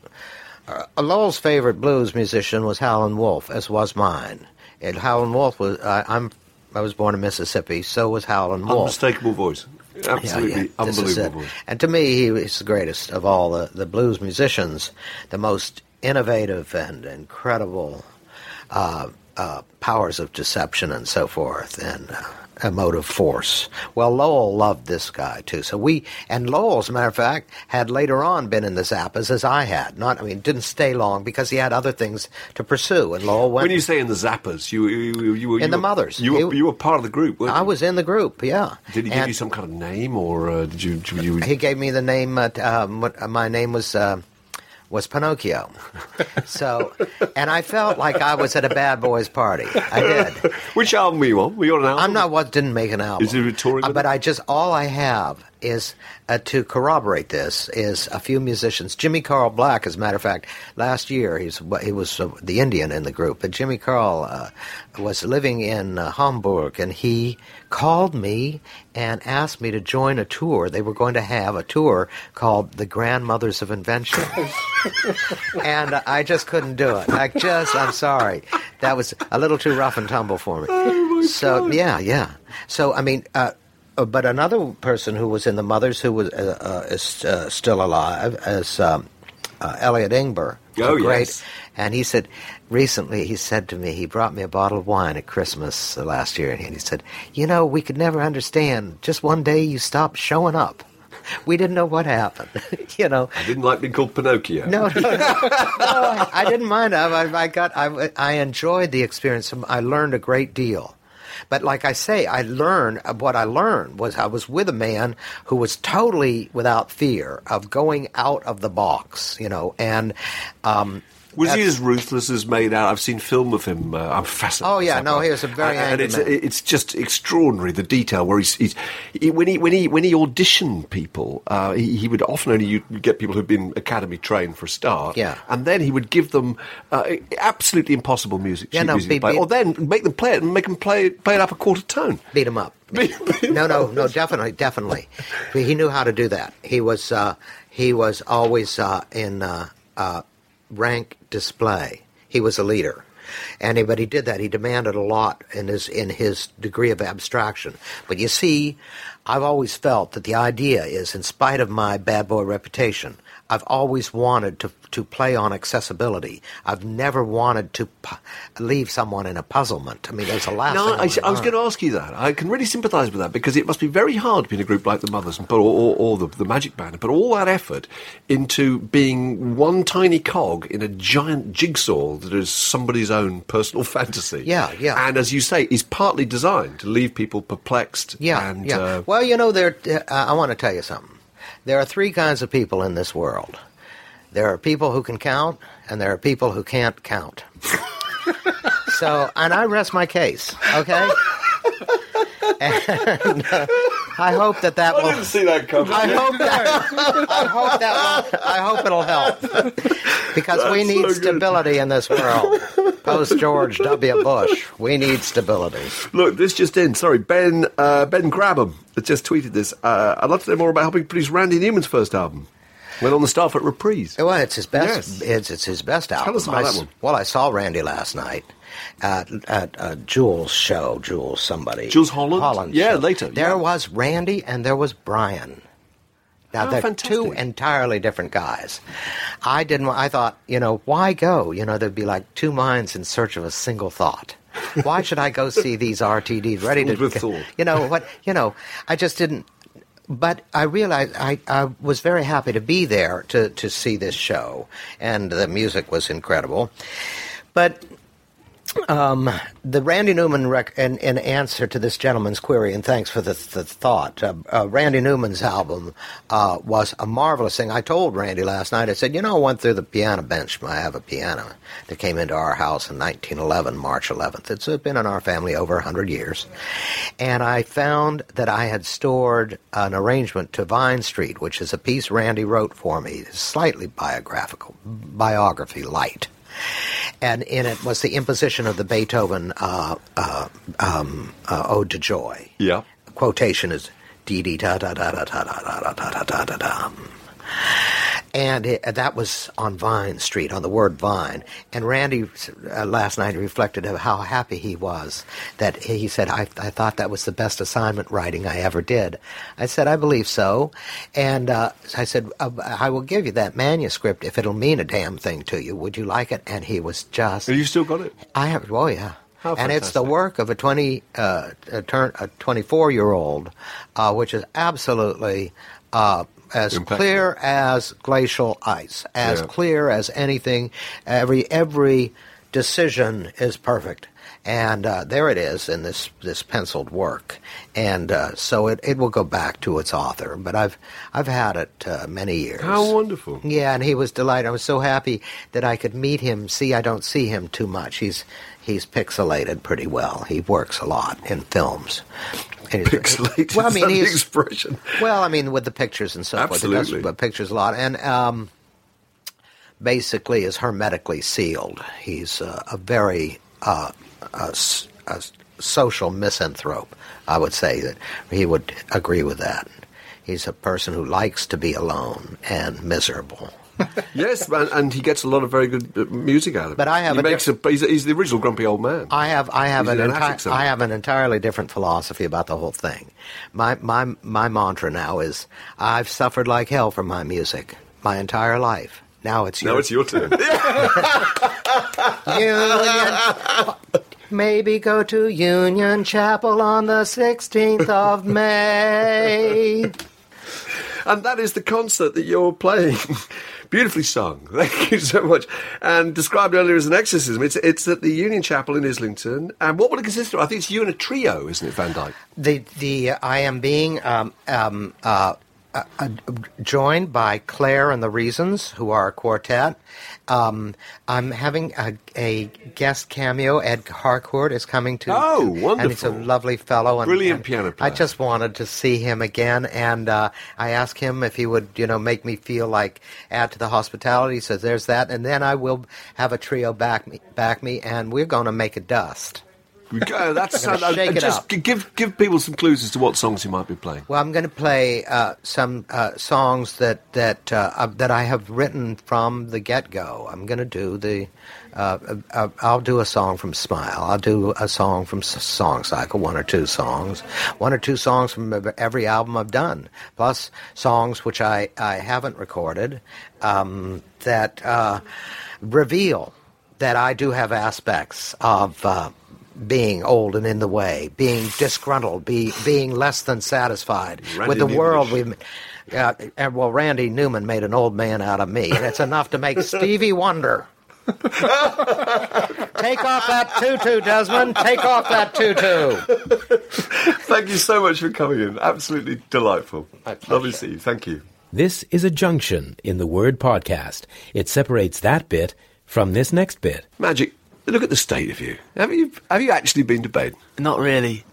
uh, Lowell's favorite blues musician was Howlin' Wolf, as was mine. And Howlin' Wolf was I, I'm. I was born in Mississippi, so was Howlin' Wolf. Unmistakable voice. Absolutely Yeah, yeah, unbelievable. And to me, he was the greatest of all the, the blues musicians, the most innovative and incredible uh, uh, powers of deception and so forth, and uh, emotive force. Well, Lowell loved this guy too. So we and Lowell, as a matter of fact, had later on been in the Zappas as I had. Not, I mean, didn't stay long because he had other things to pursue. And Lowell went. When you say in the Zappas, you you, you, were In you the were- Mothers. You were, He- you were part of the group. Weren't I was in the group, yeah. Did he give And- you some kind of name, or uh, did you? Did you he gave me the name. Uh, um, uh, my name was uh, was Pinocchio. So, and I felt like I was at a bad boys party. I did. which album were you on? Were you on an album? I'm not what didn't make an album. Is it touring Uh, but? I just all I have is uh, to corroborate this is a few musicians. Jimmy Carl Black, as a matter of fact, last year he's he was uh, the Indian in the group, but Jimmy Carl uh, was living in uh, Hamburg, and he called me and asked me to join a tour. They were going to have a tour called the Grandmothers of Invention. and I just couldn't do it. I just, I'm sorry. That was a little too rough and tumble for me. so, yeah, yeah. So, I mean, uh, but another person who was in the Mothers who was uh, uh, is uh, still alive is um, uh, Elliot Ingber. Oh, great, yes. And he said, recently, he said to me, he brought me a bottle of wine at Christmas uh, last year, and he said, You know, we could never understand. Just one day you stopped showing up. We didn't know what happened. you know, I didn't like being called Pinocchio. no, no, no. no I, I didn't mind. I, I got. I, I enjoyed the experience. I learned a great deal. But like I say, I learned what I learned was I was with a man who was totally without fear of going out of the box, you know, and um, Was he as ruthless as made out? I've seen film of him. Uh, I'm fascinated. Oh, yeah, no, he was a very and, and it's man. it's just extraordinary the detail where he's, he's he, when he when he when he auditioned people, uh, he, he would often only get people who'd been academy trained for a start, Yeah. and then he would give them uh, absolutely impossible music, Yeah, no, music be- play, be- or then make them play it and make them play play it up a quarter tone. beat him up. no, no, no, definitely, definitely. He knew how to do that. He was uh, he was always uh, in uh, uh, rank display. He was a leader. And but he did that. He demanded a lot in his in his degree of abstraction. But you see, I've always felt that the idea is, in spite of my bad boy reputation, I've always wanted to to play on accessibility. I've never wanted to pu- leave someone in a puzzlement. I mean, there's a last. No, I, I was going to ask you that. I can really sympathise with that because it must be very hard to be in a group like the Mothers and put, or, or, or the, the Magic Band and put all that effort into being one tiny cog in a giant jigsaw that is somebody's own personal fantasy. Yeah, yeah. And as you say, is partly designed to leave people perplexed. Yeah, and, yeah. Uh, well, you know, there. Uh, I want to tell you something. There are three kinds of people in this world. There are people who can count, and there are people who can't count. so, and I rest my case. Okay. and uh, I hope that that will. see that coming. I hope that. I hope that. Will, I hope it'll help because we need so stability in this world. Post George W. Bush, we need stability. Look, this just in. Sorry, Ben uh, Ben Grabham just tweeted this. Uh, I'd love to know more about helping produce Randy Newman's first album. Went on the staff at Reprise. Well, it's his best. Yes. It's, it's his best album. Tell us about I that one. Well, I saw Randy last night at at uh, Jools' show. Jools, somebody. Jools Holland? Holland. Yeah, show. later, There yeah. was Randy and there was Brian. Now Oh, they're fantastic. two entirely different guys. I didn't. I thought, you know, why go? You know, there'd be like two minds in search of a single thought. Why should I go see these RTDs ready to? With thought. You know what? You know, I just didn't. But I realized I, I was very happy to be there to, to see this show, and the music was incredible. But um, the Randy Newman, rec- in, in answer to this gentleman's query, and thanks for the, the thought, uh, uh, Randy Newman's album uh, was a marvelous thing. I told Randy last night, I said, you know, I went through the piano bench. I have a piano that came into our house in 1911, March 11th. It's been in our family over 100 years. And I found that I had stored an arrangement to Vine Street, which is a piece Randy wrote for me, slightly biographical, biography light and in it was the imposition of the Beethoven uh, uh, um, uh, Ode to Joy. Yeah. Quotation is dee dee da da da da da da da da da da da da. And it, that was on Vine Street, on the word Vine. And Randy uh, last night reflected of how happy he was that he said, I, I thought that was the best assignment writing I ever did. I said, I believe so. And uh, I said, uh, I will give you that manuscript if it'll mean a damn thing to you. Would you like it? And he was just. Have you still got it? I have. Oh yeah. How and it's the work of a twenty, uh, a turn, a twenty-four year old, uh, which is absolutely uh, as Impeccable. clear as glacial ice, as Yeah. clear as anything. Every every decision is perfect. And uh, there it is in this, this penciled work, and uh, so it, it will go back to its author. But I've I've had it uh, many years. How wonderful. Yeah, and he was delighted. I was so happy that I could meet him. See, I don't see him too much. He's he's pixelated pretty well. He works a lot in films. And he's- Pixelated. Well, I mean, he's expression. well, I mean, with the pictures and so forth, he does Absolutely. but pictures a lot, and um, basically is hermetically sealed. He's uh, a very uh, a a social misanthrope. I would say that he would agree with that. He's a person who likes to be alone and miserable. Yes, and, and he gets a lot of very good uh, music out of it. But I have he a makes a, he's, he's the original grumpy old man. I have I have He's an an somewhere. I have an entirely different philosophy about the whole thing. My my my mantra now is I've suffered like hell for my music my entire life. Now it's now your it's your turn. Maybe go to Union Chapel on the 16th of May. and that is the concert that you're playing. Beautifully sung. Thank you so much. And described earlier as an exorcism. It's it's at the Union Chapel in Islington. And what will it consist of? I think it's you and a trio, isn't it, Van Dyke? The the uh, I am being um, um, uh, uh, uh, joined by Claire and the Reasons, who are a quartet. Um, I'm having a, a guest cameo. Ed Harcourt is coming to. Oh, to- And he's a lovely fellow. And, Brilliant and piano I just wanted to see him again, and uh, I asked him if he would, you know, make me feel like add to the hospitality. He says, "There's that," and then I will have a trio back me, back me, and we're going to make a dust. We go, that's uh, shake and it just up. give give people some clues as to what songs you might be playing. Well, I'm going to play uh, some uh, songs that that uh, uh, that I have written from the get go. I'm going to do the. Uh, uh, I'll do a song from Smile. I'll do a song from S- Song Cycle, one or two songs, one or two songs from every album I've done, plus songs which I, I haven't recorded um, that uh, reveal that I do have aspects of uh, being old and in the way, being disgruntled, be, being less than satisfied Randy with the world Newman-ish. we've. Uh, and, well, Randy Newman made an old man out of me, and it's enough to make Stevie Wonder. Take off that tutu, Desmond. Take off that tutu. Thank you so much for coming in. Absolutely delightful. My pleasure. Lovely to see you. Thank you. This is a junction in the word podcast. It separates that bit from this next bit. Magic. Look at the state of you. Have you have you actually been to bed? Not really.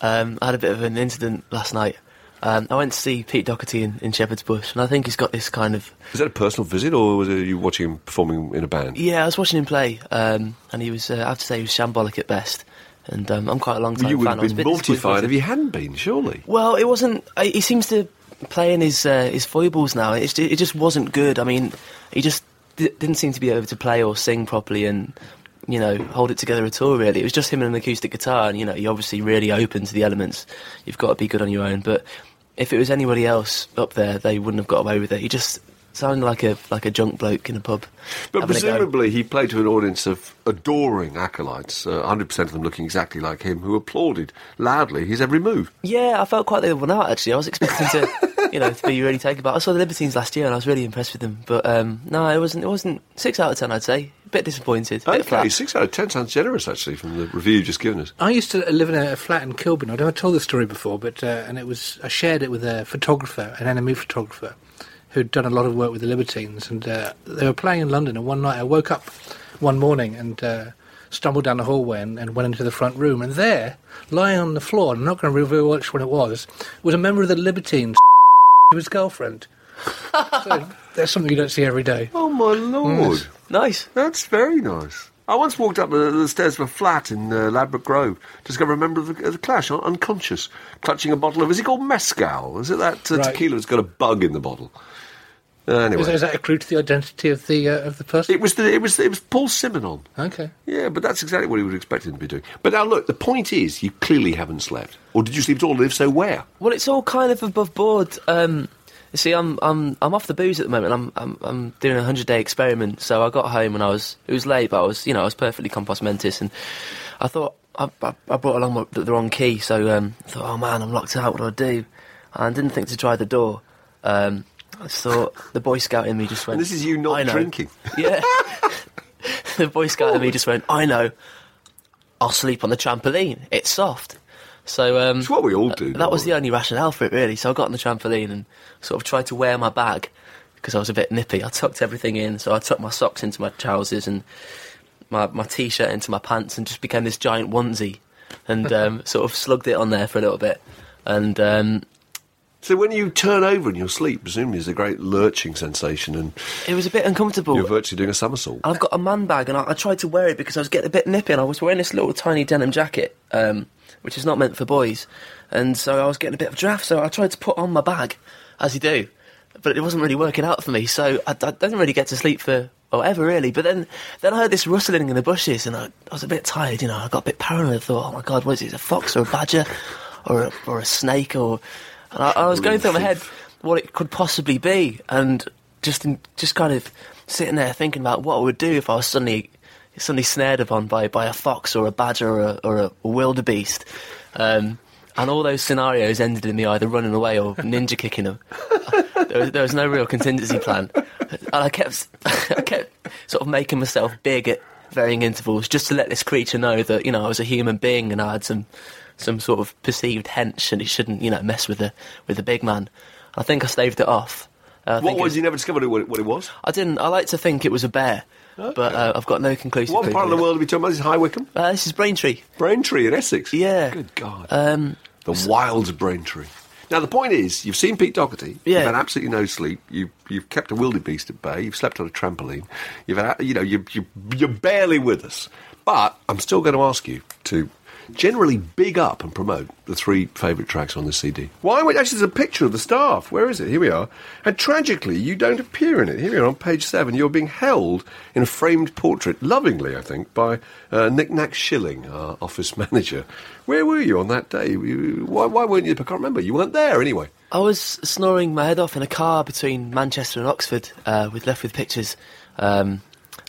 Um, I had a bit of an incident last night. Um, I went to see Pete Doherty in, in Shepherd's Bush, and I think he's got this kind of. Is that a personal visit, or was it you watching him performing in a band? Yeah, I was watching him play, um, and he was. Uh, I have to say, he was shambolic at best. And um, I'm quite a long time you would fan. have I was been mortified if you hadn't been, surely. Well, it wasn't. I, he seems to playing his uh, his foibles now. It's, it just wasn't good. I mean, he just d- didn't seem to be able to play or sing properly and you know hold it together at all. Really, it was just him and an acoustic guitar, and you know you're obviously really open to the elements. You've got to be good on your own. But if it was anybody else up there, they wouldn't have got away with it. He just sounded like a like a junk bloke in a pub. But having a go. presumably he played to an audience of adoring acolytes, uh, 100% of them looking exactly like him, who applauded loudly his every move. Yeah, I felt quite the other one out actually. I was expecting to, you know, to be really taken back. I saw the Libertines last year and I was really impressed with them. But um, no, it wasn't. It wasn't six out of ten. I'd say bit disappointed. A bit Okay, flat. 6 out of 10 sounds generous, actually, from the review you've just given us. I used to live in a flat in Kilburn. I've never told this story before, but uh, and it was I shared it with a photographer, an NME photographer, who'd done a lot of work with the Libertines, and uh, they were playing in London. And one night I woke up one morning and uh, stumbled down the hallway and, and went into the front room, and there, lying on the floor, I'm not going to reveal which one it was, was a member of the Libertines, his girlfriend. so that's something you don't see every day. Oh, my lord. Yes. Nice. That's very nice. I once walked up the, the stairs of a flat in uh, Ladbroke Grove to discover a member of the, of the Clash, un- unconscious, clutching a bottle of, is it called Mescal? Is it that uh, Right. tequila that's got a bug in the bottle? Uh, anyway. Is, is that a clue to the identity of the uh, of the person? It was the, it was it was Paul Simonon. okay. Yeah, but that's exactly what he would expect him to be doing. But now look, the point is, you clearly haven't slept, or did you sleep at all? If so, where? Well, it's all kind of above board. Um, you see, I'm I'm I'm off the booze at the moment. I'm I'm, I'm doing a hundred day experiment. So I got home and I was it was late, but I was you know I was perfectly compos mentis, and I thought I, I, I brought along my, the, wrong key. So um, I thought, oh man, I'm locked out. What do I do? And I didn't think to try the door. Um, I thought the Boy Scout in me just went. And this is you not drinking. Yeah. the Boy Scout in me just went. I know. I'll sleep on the trampoline. It's soft. So um, It's what we all do. that was the only rationale for it, really. So I got on the trampoline and sort of tried to wear my bag because I was a bit nippy. I tucked everything in, so I tucked my socks into my trousers and my, my t-shirt into my pants and just became this giant onesie and um, sort of slugged it on there for a little bit. And um, So when you turn over in your sleep, presumably there's a great lurching sensation, and it was a bit uncomfortable. you're virtually doing a somersault. I've got a man bag, and I, I tried to wear it because I was getting a bit nippy, and I was wearing this little tiny denim jacket, um, which is not meant for boys, and so I was getting a bit of draft. So I tried to put on my bag, as you do, but it wasn't really working out for me. So I, I didn't really get to sleep for or ever really. But then, then I heard this rustling in the bushes, and I, I was a bit tired. You know, I got a bit paranoid. I thought, oh my god, what is it? A fox or a badger, or a, or a snake, or and I, I was going through my head what it could possibly be, and just in, just kind of sitting there thinking about what I would do if I was suddenly suddenly snared upon by, by a fox or a badger or a, or a wildebeest. Um, and all those scenarios ended in me either running away or ninja kicking them. there, was, there was no real contingency plan. And I kept, I kept sort of making myself big at varying intervals just to let this creature know that, you know, I was a human being and I had some, some sort of perceived hench and it shouldn't, you know, mess with the, with the big man. I think I staved it off. Uh, What it was you never discovered what it, what it was? I didn't. I like to think it was a bear, but uh, I've got no conclusive. What part of the world are we talking about? This is High Wycombe, Uh, this is Braintree. Braintree in Essex. Yeah. Good God. Um, the wilds of Braintree. Now the point is, you've seen Pete Doherty. Yeah. You've had absolutely no sleep. You you've kept a wildebeest at bay. You've slept on a trampoline. You've had you know you you you're barely with us. But I'm still going to ask you to generally big up and promote the three favourite tracks on the CD. Why? would- Actually, there's a picture of the staff. Where is it? Here we are. And tragically, you don't appear in it. Here we are on page seven. You're being held in a framed portrait, lovingly, I think, by uh, Nick Nack Schilling, our office manager. Where were you on that day? Why, why weren't you? I can't remember. You weren't there anyway. I was snoring my head off in a car between Manchester and Oxford uh, with Left with Pictures. Um,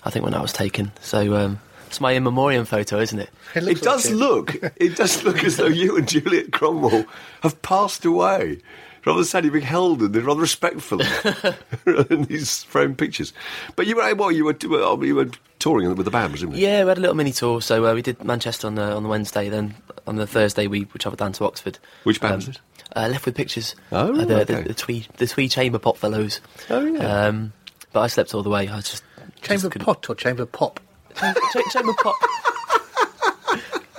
I think when I was taken. So um, it's my in memoriam photo, isn't it? It, looks It does like look. It does look as though you and Juliet Cromwell have passed away. Rather sad you're being held in rather respectfully in these framed pictures. But you were well, you were well, you were touring with the band, presumably. Yeah, we had a little mini tour. So uh, we did Manchester on the on the Wednesday. Then on the Thursday we, we travelled down to Oxford. Which band was it? Uh, Left with Pictures. Oh, uh, the, okay. the, the Twee the Twee Chamber Pop fellows. Oh, yeah. Um, but I slept all the way. I was just Chamber just pot or chamber pop? Chamber, cha- chamber Pop.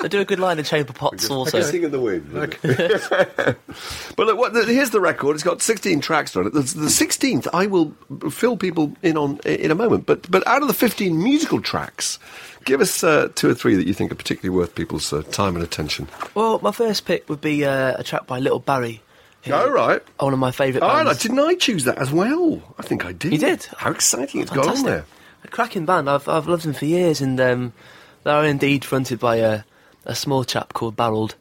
They do a good line in Chamber Pots also. Sing in the wind. but look, what, the, here's the record. It's got 16 tracks on it. The, the 16th, I will fill people in on in a moment. But but out of the 15 musical tracks, give us uh, two or three that you think are particularly worth people's uh, time and attention. Well, my first pick would be uh, a track by Little Barrie, Oh, right. One of my favourite Oh, bands. didn't I choose that as well? I think I did. You did? How exciting it's got on there. A cracking band. I've I've loved them for years, and um, they are indeed fronted by a a small chap called Barreled,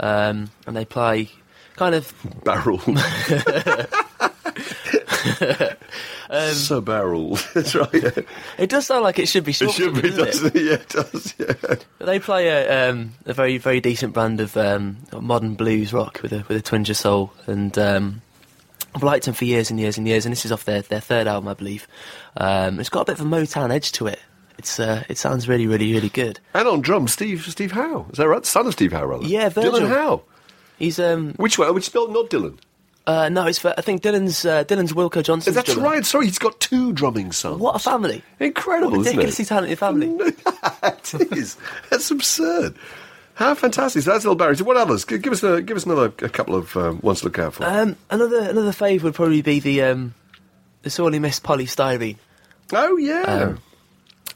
um, and they play kind of Barrel. so barrel. That's right. It does sound like it should be It should be, doesn't doesn't it? Yeah, it does. Yeah. But they play a, um, a very very decent brand of um, modern blues rock with a with a twinge of soul, and um, I've liked them for years and years and years. And this is off their, their third album, I believe. Um, it's got a bit of a Motown edge to it. It's uh, it sounds really really really good. And on drums, Steve Steve Howe. Is that right? Son of Steve Howe, rather. Yeah, Virgil. Dylan Howe. He's um Which one? Which spelled not Dylan? uh, no, it's for, I think Dylan's uh, Dylan's Wilko Johnson. That's right. Sorry, he's got two drumming sons. What a family! Incredible, What a ridiculously talented family. it is. That's absurd. How fantastic! So that's little Barrie. So what others? Give us a, give us another a couple of um, ones to look out for. Um, another another fave would probably be the um, the sorely missed Poly Styrene. oh yeah. Um,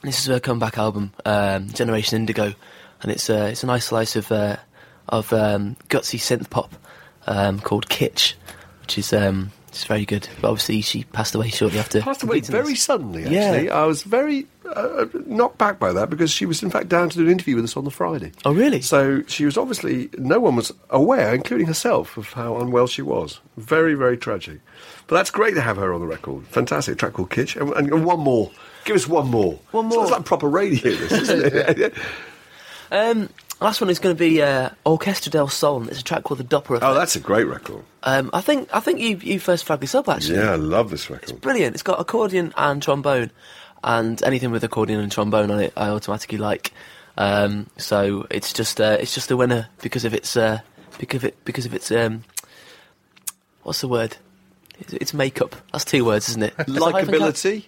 This is her comeback album, um, Generation Indigo, and it's uh, it's a nice slice of uh, of um, gutsy synth pop um, called Kitsch, which is um, it's very good. But obviously, she passed away shortly after. Passed away very this. suddenly. Yeah. I was very uh, knocked back by that because she was in fact down to do an interview with us on the Friday. Oh, really? So she was obviously no one was aware, including herself, of how unwell she was. Very, very tragic. But that's great to have her on the record. Fantastic track called Kitsch, and, and one more. Give us one more. One So more. it's like proper radio, this, isn't it? Um, last one is going to be uh, Orkestra del Sol. It's a track called The Doppler Effect. oh, that's a great record. um, I think I think you you first flagged this up actually. Yeah, I love this record. brilliant. It's got accordion and trombone, and anything with accordion and trombone on it, I automatically like. Um, so it's just uh, it's just a winner because of its uh, because of it because of its um, what's the word? It's, it's makeup. That's two words, isn't it? Is that hyphen count? Likability.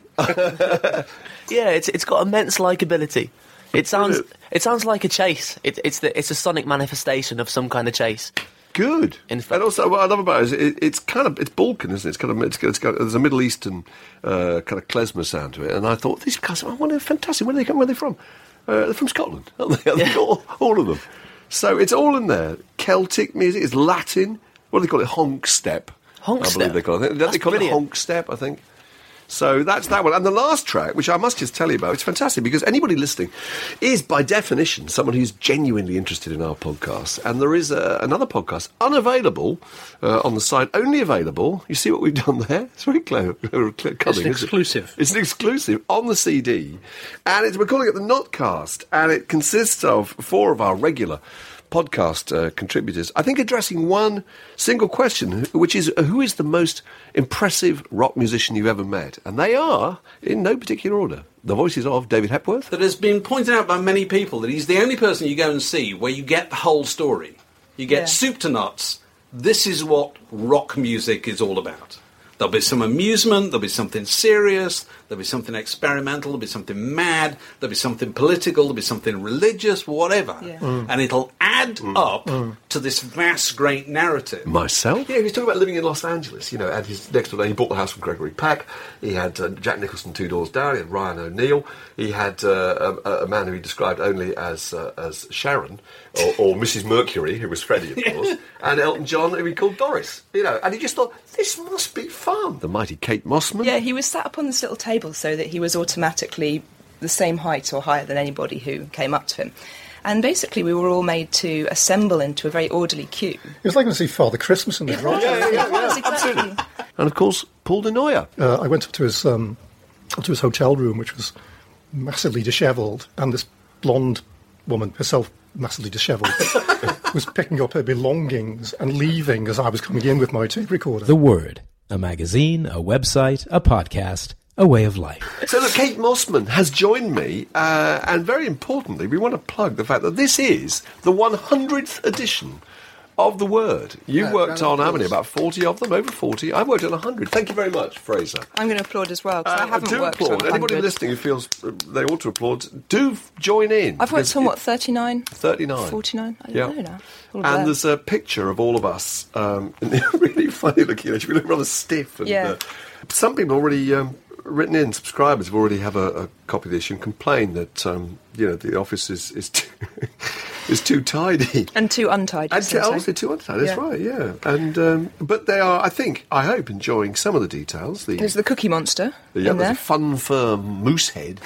Yeah, it's it's got immense likability. It sounds Brilliant. it sounds like a chase. It, it's the it's a sonic manifestation of some kind of chase. Good. In fact- and also, what I love about it is it, it's kind of it's Balkan, isn't it? It's kind of it's, got- it's got there's a Middle Eastern uh, kind of klezmer sound to it, and I thought these guys, I wonder, fantastic. Where are they come? Where are they from? Uh, they're from Scotland, aren't they? Yeah. all, all of them. So it's all in there. Celtic music, it's Latin. What do they call it? Honk step. Honk I step? believe they call it. Don't That's they call it honk step? I think. So that's that one. And the last track, which I must just tell you about, it's fantastic because anybody listening is, by definition, someone who's genuinely interested in our podcast. And there is uh, another podcast unavailable uh, on the site, only available. You see what we've done there? It's very clever. clever coming, It's isn't an it? exclusive. It's an exclusive on the CD, and it's, we're calling it the Notcast, and it consists of four of our regular podcast uh, contributors. I think addressing one single question, which is uh, who is the most impressive rock musician you've ever met, and they are in no particular order. The voices of David Hepworth. that has been pointed out by many people that he's the only person you go and see where you get the whole story. You get Yeah. soup to nuts. This is what rock music is all about. There'll be some amusement, there'll be something serious, there'll be something experimental, there'll be something mad, there'll be something political, there'll be something religious, whatever. Yeah. And it'll add up to this vast, great narrative. Myself? Yeah, he was talking about living in Los Angeles. You know, and his next door, he bought the house from Gregory Peck. He had uh, Jack Nicholson two doors down. He had Ryan O'Neal. He had uh, a, a man who he described only as uh, as Sharon or, or Mrs. Mercury, who was Freddie, of course, and Elton John, who he called Doris. You know, and he just thought this must be fun. The mighty Kate Mossman. Yeah, he was sat up on this little table so that he was automatically the same height or higher than anybody who came up to him. And basically, we were all made to assemble into a very orderly queue. It was like going to see Father Christmas in the drama. It was, exactly. And of course, Paul Du Noyer. Uh, I went up to his um, up to his hotel room, which was massively dishevelled, and this blonde woman, herself massively dishevelled, was picking up her belongings and leaving as I was coming in with my tape recorder. The Word, a magazine, a website, a podcast, a way of life. So look, Kate Mossman has joined me, uh, and very importantly, we want to plug the fact that this is the 100th edition of the Word. You Yeah, worked round on how many? About 40 of them, over 40. I've worked on 100. Thank you very much, Fraser. I'm going to applaud as well, because I Uh, haven't do worked applaud. on Anybody listening who feels they ought to applaud, do f- join in. I've worked on, what, 39? 39. 49? I don't Yeah. know now. And them. there's a picture of all of us, um, and they're really funny looking. Actually, we look rather stiff. And, Yeah. uh, some people already um, written in, subscribers have already have a, a copy of this and complain that um, you know the office is is too, is too tidy. And too untidy. And too, to also too untidy. That's Yeah. right. Yeah. And um, but they are, I think, I hope, enjoying some of the details. The There's the Cookie Monster yeah, in there's there. a fun, firm moose head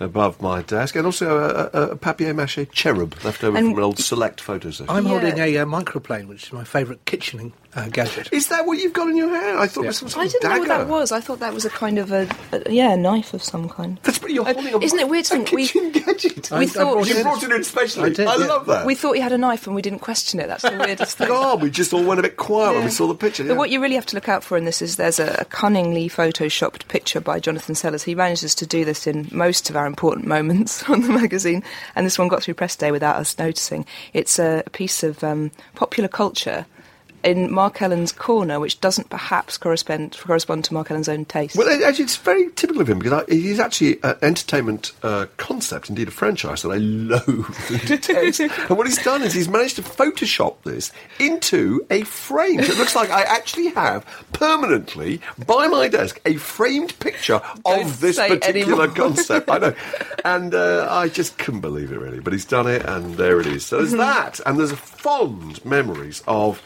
above my desk, and also a, a, a papier-mâché cherub left over And- from an old select photo session. I'm Yeah. holding a uh, microplane, which is my favourite kitchening uh, gadget. Is that what you've got in your hand? I thought it was some sort I didn't know what that was. I thought that was a kind of a, a yeah, a knife of some kind. That's but you're Uh, holding a, isn't it weird to a think we- kitchen we thought- brought you it- brought it in specially. I did, yeah. love that. We thought he had a knife and we didn't question it. That's the weirdest thing. God, we just all went a bit quiet when we saw the picture. But what you really have to look out for in this is there's a, a cunningly photoshopped picture by Jonathan Sellers. He manages to do this in most of our important moments on the magazine, and this one got through press day without us noticing. It's a, a piece of um, popular culture in Mark Ellen's corner, which doesn't perhaps correspond correspond to Mark Ellen's own taste. Well, actually, it's very typical of him because I, he's actually an entertainment uh, concept, indeed a franchise that I loathe. and detest. and what he's done is he's managed to Photoshop this into a frame. So it looks like I actually have permanently by my desk a framed picture Don't of this particular anymore. concept. I know, and uh, I just couldn't believe it really. But he's done it, and there it is. So there's that, and there's fond memories of.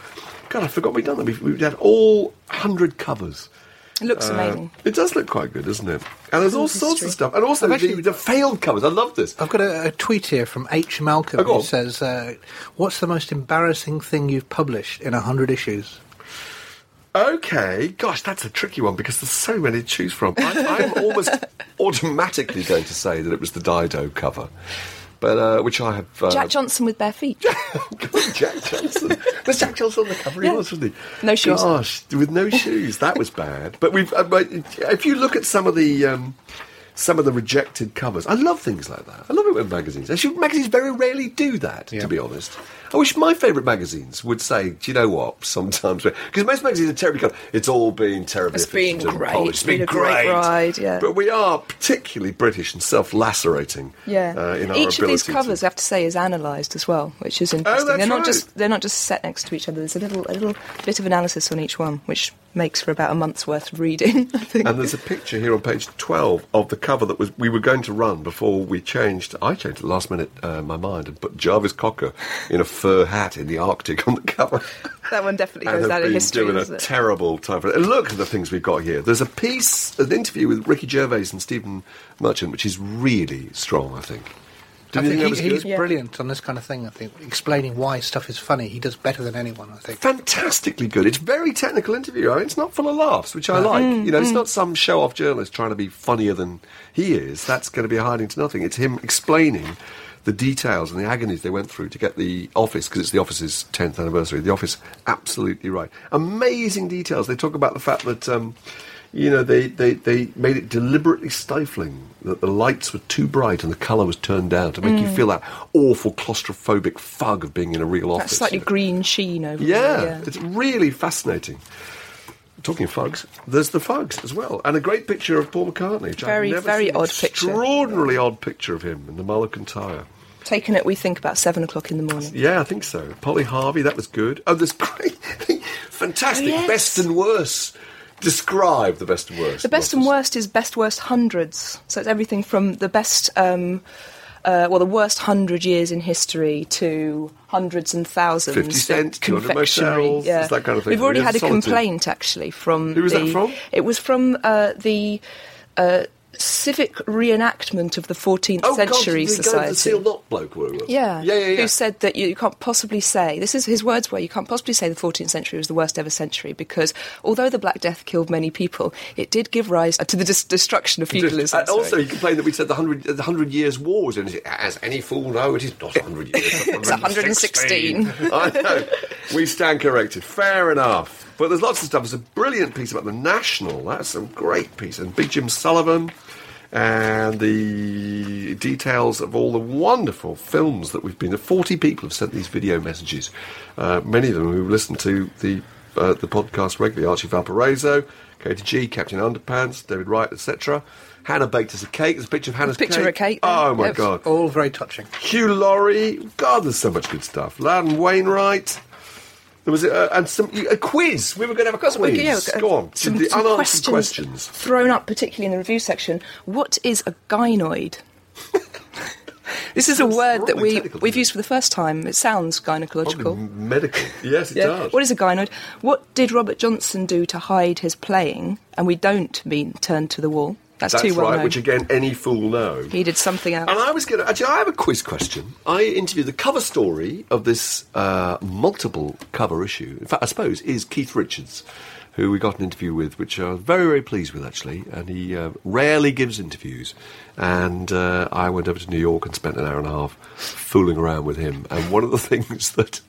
God, I forgot we'd done that. We've, we've had all hundred covers. it looks Uh, amazing. It does look quite good, doesn't it? And there's all Full sorts of stuff. And also I've the, the failed covers. I love this. I've got a, a tweet here from H. Malcolm Oh, go who on. says, uh, "What's the most embarrassing thing you've published in hundred issues?" Okay, gosh, that's a tricky one because there's so many to choose from. I, I'm almost automatically going to say that it was the Dido cover, but uh, which I have. Uh, Jack Johnson with bare feet. Jack Johnson. Was Jack Johnson on the cover? He Yeah. was, wasn't he? No shoes. Gosh, with no shoes, that was bad. But we've. Uh, if you look at some of the. Um, some of the rejected covers. I love things like that. I love it when magazines. Actually, magazines very rarely do that, to be honest. I wish my favourite magazines would say, do you know what, sometimes... Because most magazines are terribly... Kind it's all been terribly It's been great. polished. It's been a great ride, yeah. But we are particularly British and self-lacerating Yeah. uh, in our Each of these ability to- covers, I have to say, is analysed as well, which is interesting. that's they're not right. just they're not just set next to each other. There's a little a little bit of analysis on each one, which makes for about a month's worth of reading. I think. And there's a picture here on page 12 of the cover that was we were going to run before we changed. I changed at the last minute uh, my mind and put Jarvis Cocker in a fur hat in the Arctic on the cover. that one definitely and goes have down in been history. doing a it? terrible time for it. And look at the things we've got here. There's a piece, an interview with Ricky Gervais and Stephen Merchant, which is really strong, I think. I Didn't you think that he, was he's good? brilliant on this kind of thing. I think explaining why stuff is funny, he does better than anyone. I think. fantastically good. It's very technical interview. I mean, it's not full of laughs, which I like. Mm, you know, it's not some show-off journalist trying to be funnier than he is. That's going to be a hiding to nothing. It's him explaining the details and the agonies they went through to get the office because it's the office's 10th anniversary. The office absolutely right. Amazing details. They talk about the fact that. Um, you know, they, they, they made it deliberately stifling, that the lights were too bright and the colour was turned down to make you feel that awful claustrophobic fug of being in a real Mm. That office. slightly you know. green sheen over Yeah, there, yeah. it's really fascinating. Talking of fugs, there's the fugs as well, and a great picture of Paul McCartney. Very, very odd picture. Extraordinarily odd picture of him in the Mullican tyre. Taken at we think about seven o'clock in the morning. Yeah, I think so. Polly Harvey, that was good. Oh, there's great, fantastic Oh, yes. best and worst. Describe the best and worst. The best and worst is best worst hundreds. So it's everything from the best, um, uh, well, the worst hundred years in history to hundreds and thousands. 50 of cent, 200 confectionery. yeah. that kind of thing. We've already had a solitude. complaint actually from. Who was that from? It was from uh, the. Uh, Civic reenactment of the 14th Oh, God, Century with Society. The Sealed Knot bloke, where he. Yeah. yeah, yeah, yeah. Who said that you can't possibly say, this is his words were, you can't possibly say the 14th century was the worst ever century because although the Black Death killed many people, it did give rise to the dis- destruction of feudalism. And also, he complained that we said the hundred the hundred years war was in it. As any fool know, it is not hundred years. It's 116. I know. We stand corrected. Fair enough. But there's lots of stuff. There's a brilliant piece about the National. That's a great piece. And Big Jim Sullivan. And the details of all the wonderful films that we've been. 40 people have sent these video messages. Uh, many of them who listen to the uh, the podcast regularly. Archie Valparaiso, Katie G, Captain Underpants, David Wright, etc. Hannah baked us a cake. There's a picture of Hannah's Picture cake. of a cake. Oh my god. All very touching. Hugh Laurie. God, there's so much good stuff. Loudon Wainwright. There was a, uh, and some a quiz. We were going to have a quiz. Well, yeah, uh, Go on. Some, the some unanswered questions, questions. thrown up, particularly in the review section. What is a gynoid? This is a word that we we've used for the first time. It sounds gynecological. Medical. Yes, it Yeah. does. What is a gynoid? What did Robert Johnson do to hide his playing? And we don't mean turn to the wall. That's, That's too well right, known. which again, any fool knows. He did something else. And I was going to actually, I have a quiz question. I interviewed the cover story of this uh, multiple cover issue. In fact, I suppose is Keith Richards, who we got an interview with, which I was very, very pleased with actually. And he uh, rarely gives interviews. And uh, I went over to New York and spent an hour and a half fooling around with him. And one of the things that,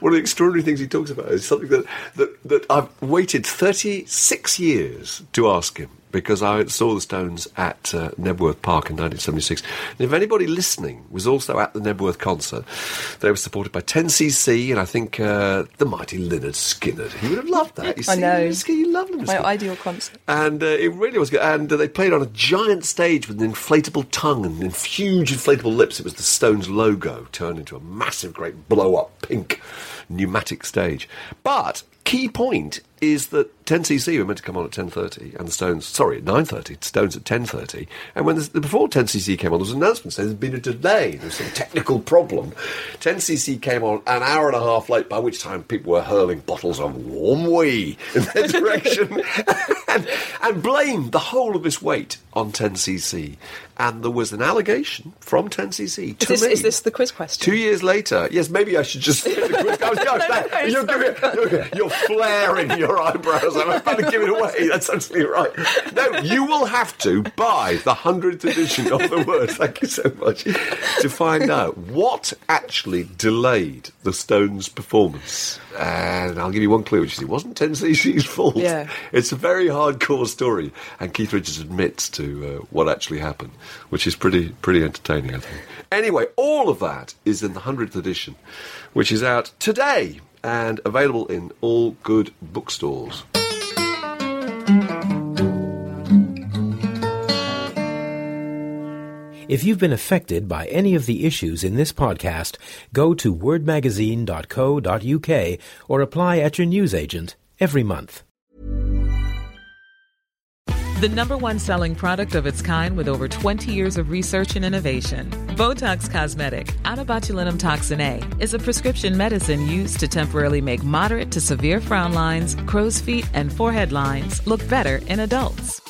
one of the extraordinary things he talks about is something that that, that I've waited 36 years to ask him because I saw the Stones at uh, Knebworth Park in 1976. And if anybody listening was also at the Knebworth concert, they were supported by 10cc and I think uh, the mighty Lynyrd Skynyrd. He would have loved that. You I see, know. You love Lynyrd My Skynyrd. ideal concert. And uh, it really was good. And uh, they played on a giant stage with an inflatable tongue and huge inflatable lips. It was the Stones logo turned into a massive, great blow up pink pneumatic stage. But key point is that 10cc were meant to come on at 10.30 and the Stones, sorry, at 9.30, Stones at 10.30. And when the, before 10cc came on, there was an announcement saying there's been a delay, there was some technical problem. 10cc came on an hour and a half late, by which time people were hurling bottles of warm wee in their direction and, and blamed the whole of this wait on 10cc. And there was an allegation from 10cc Is to this, me. is this the quiz question? Two years later, yes, maybe I should just. I was going to you're, you're, you're flaring your eyebrows. I'm about to give it away. That's absolutely right. No, you will have to buy the hundredth edition of the Word. Thank you so much to find out what actually delayed the Stones' performance. And I'll give you one clue, which is it wasn't 10cc's fault. Yeah. It's a very hardcore story, and Keith Richards admits to uh, what actually happened, which is pretty pretty entertaining, I think. Anyway, all of that is in the hundredth edition, which is out today and available in all good bookstores. If you've been affected by any of the issues in this podcast, go to wordmagazine.co.uk or apply at your newsagent every month. The number one selling product of its kind with over 20 years of research and innovation. Botox Cosmetic, out toxin A, is a prescription medicine used to temporarily make moderate to severe frown lines, crow's feet, and forehead lines look better in adults.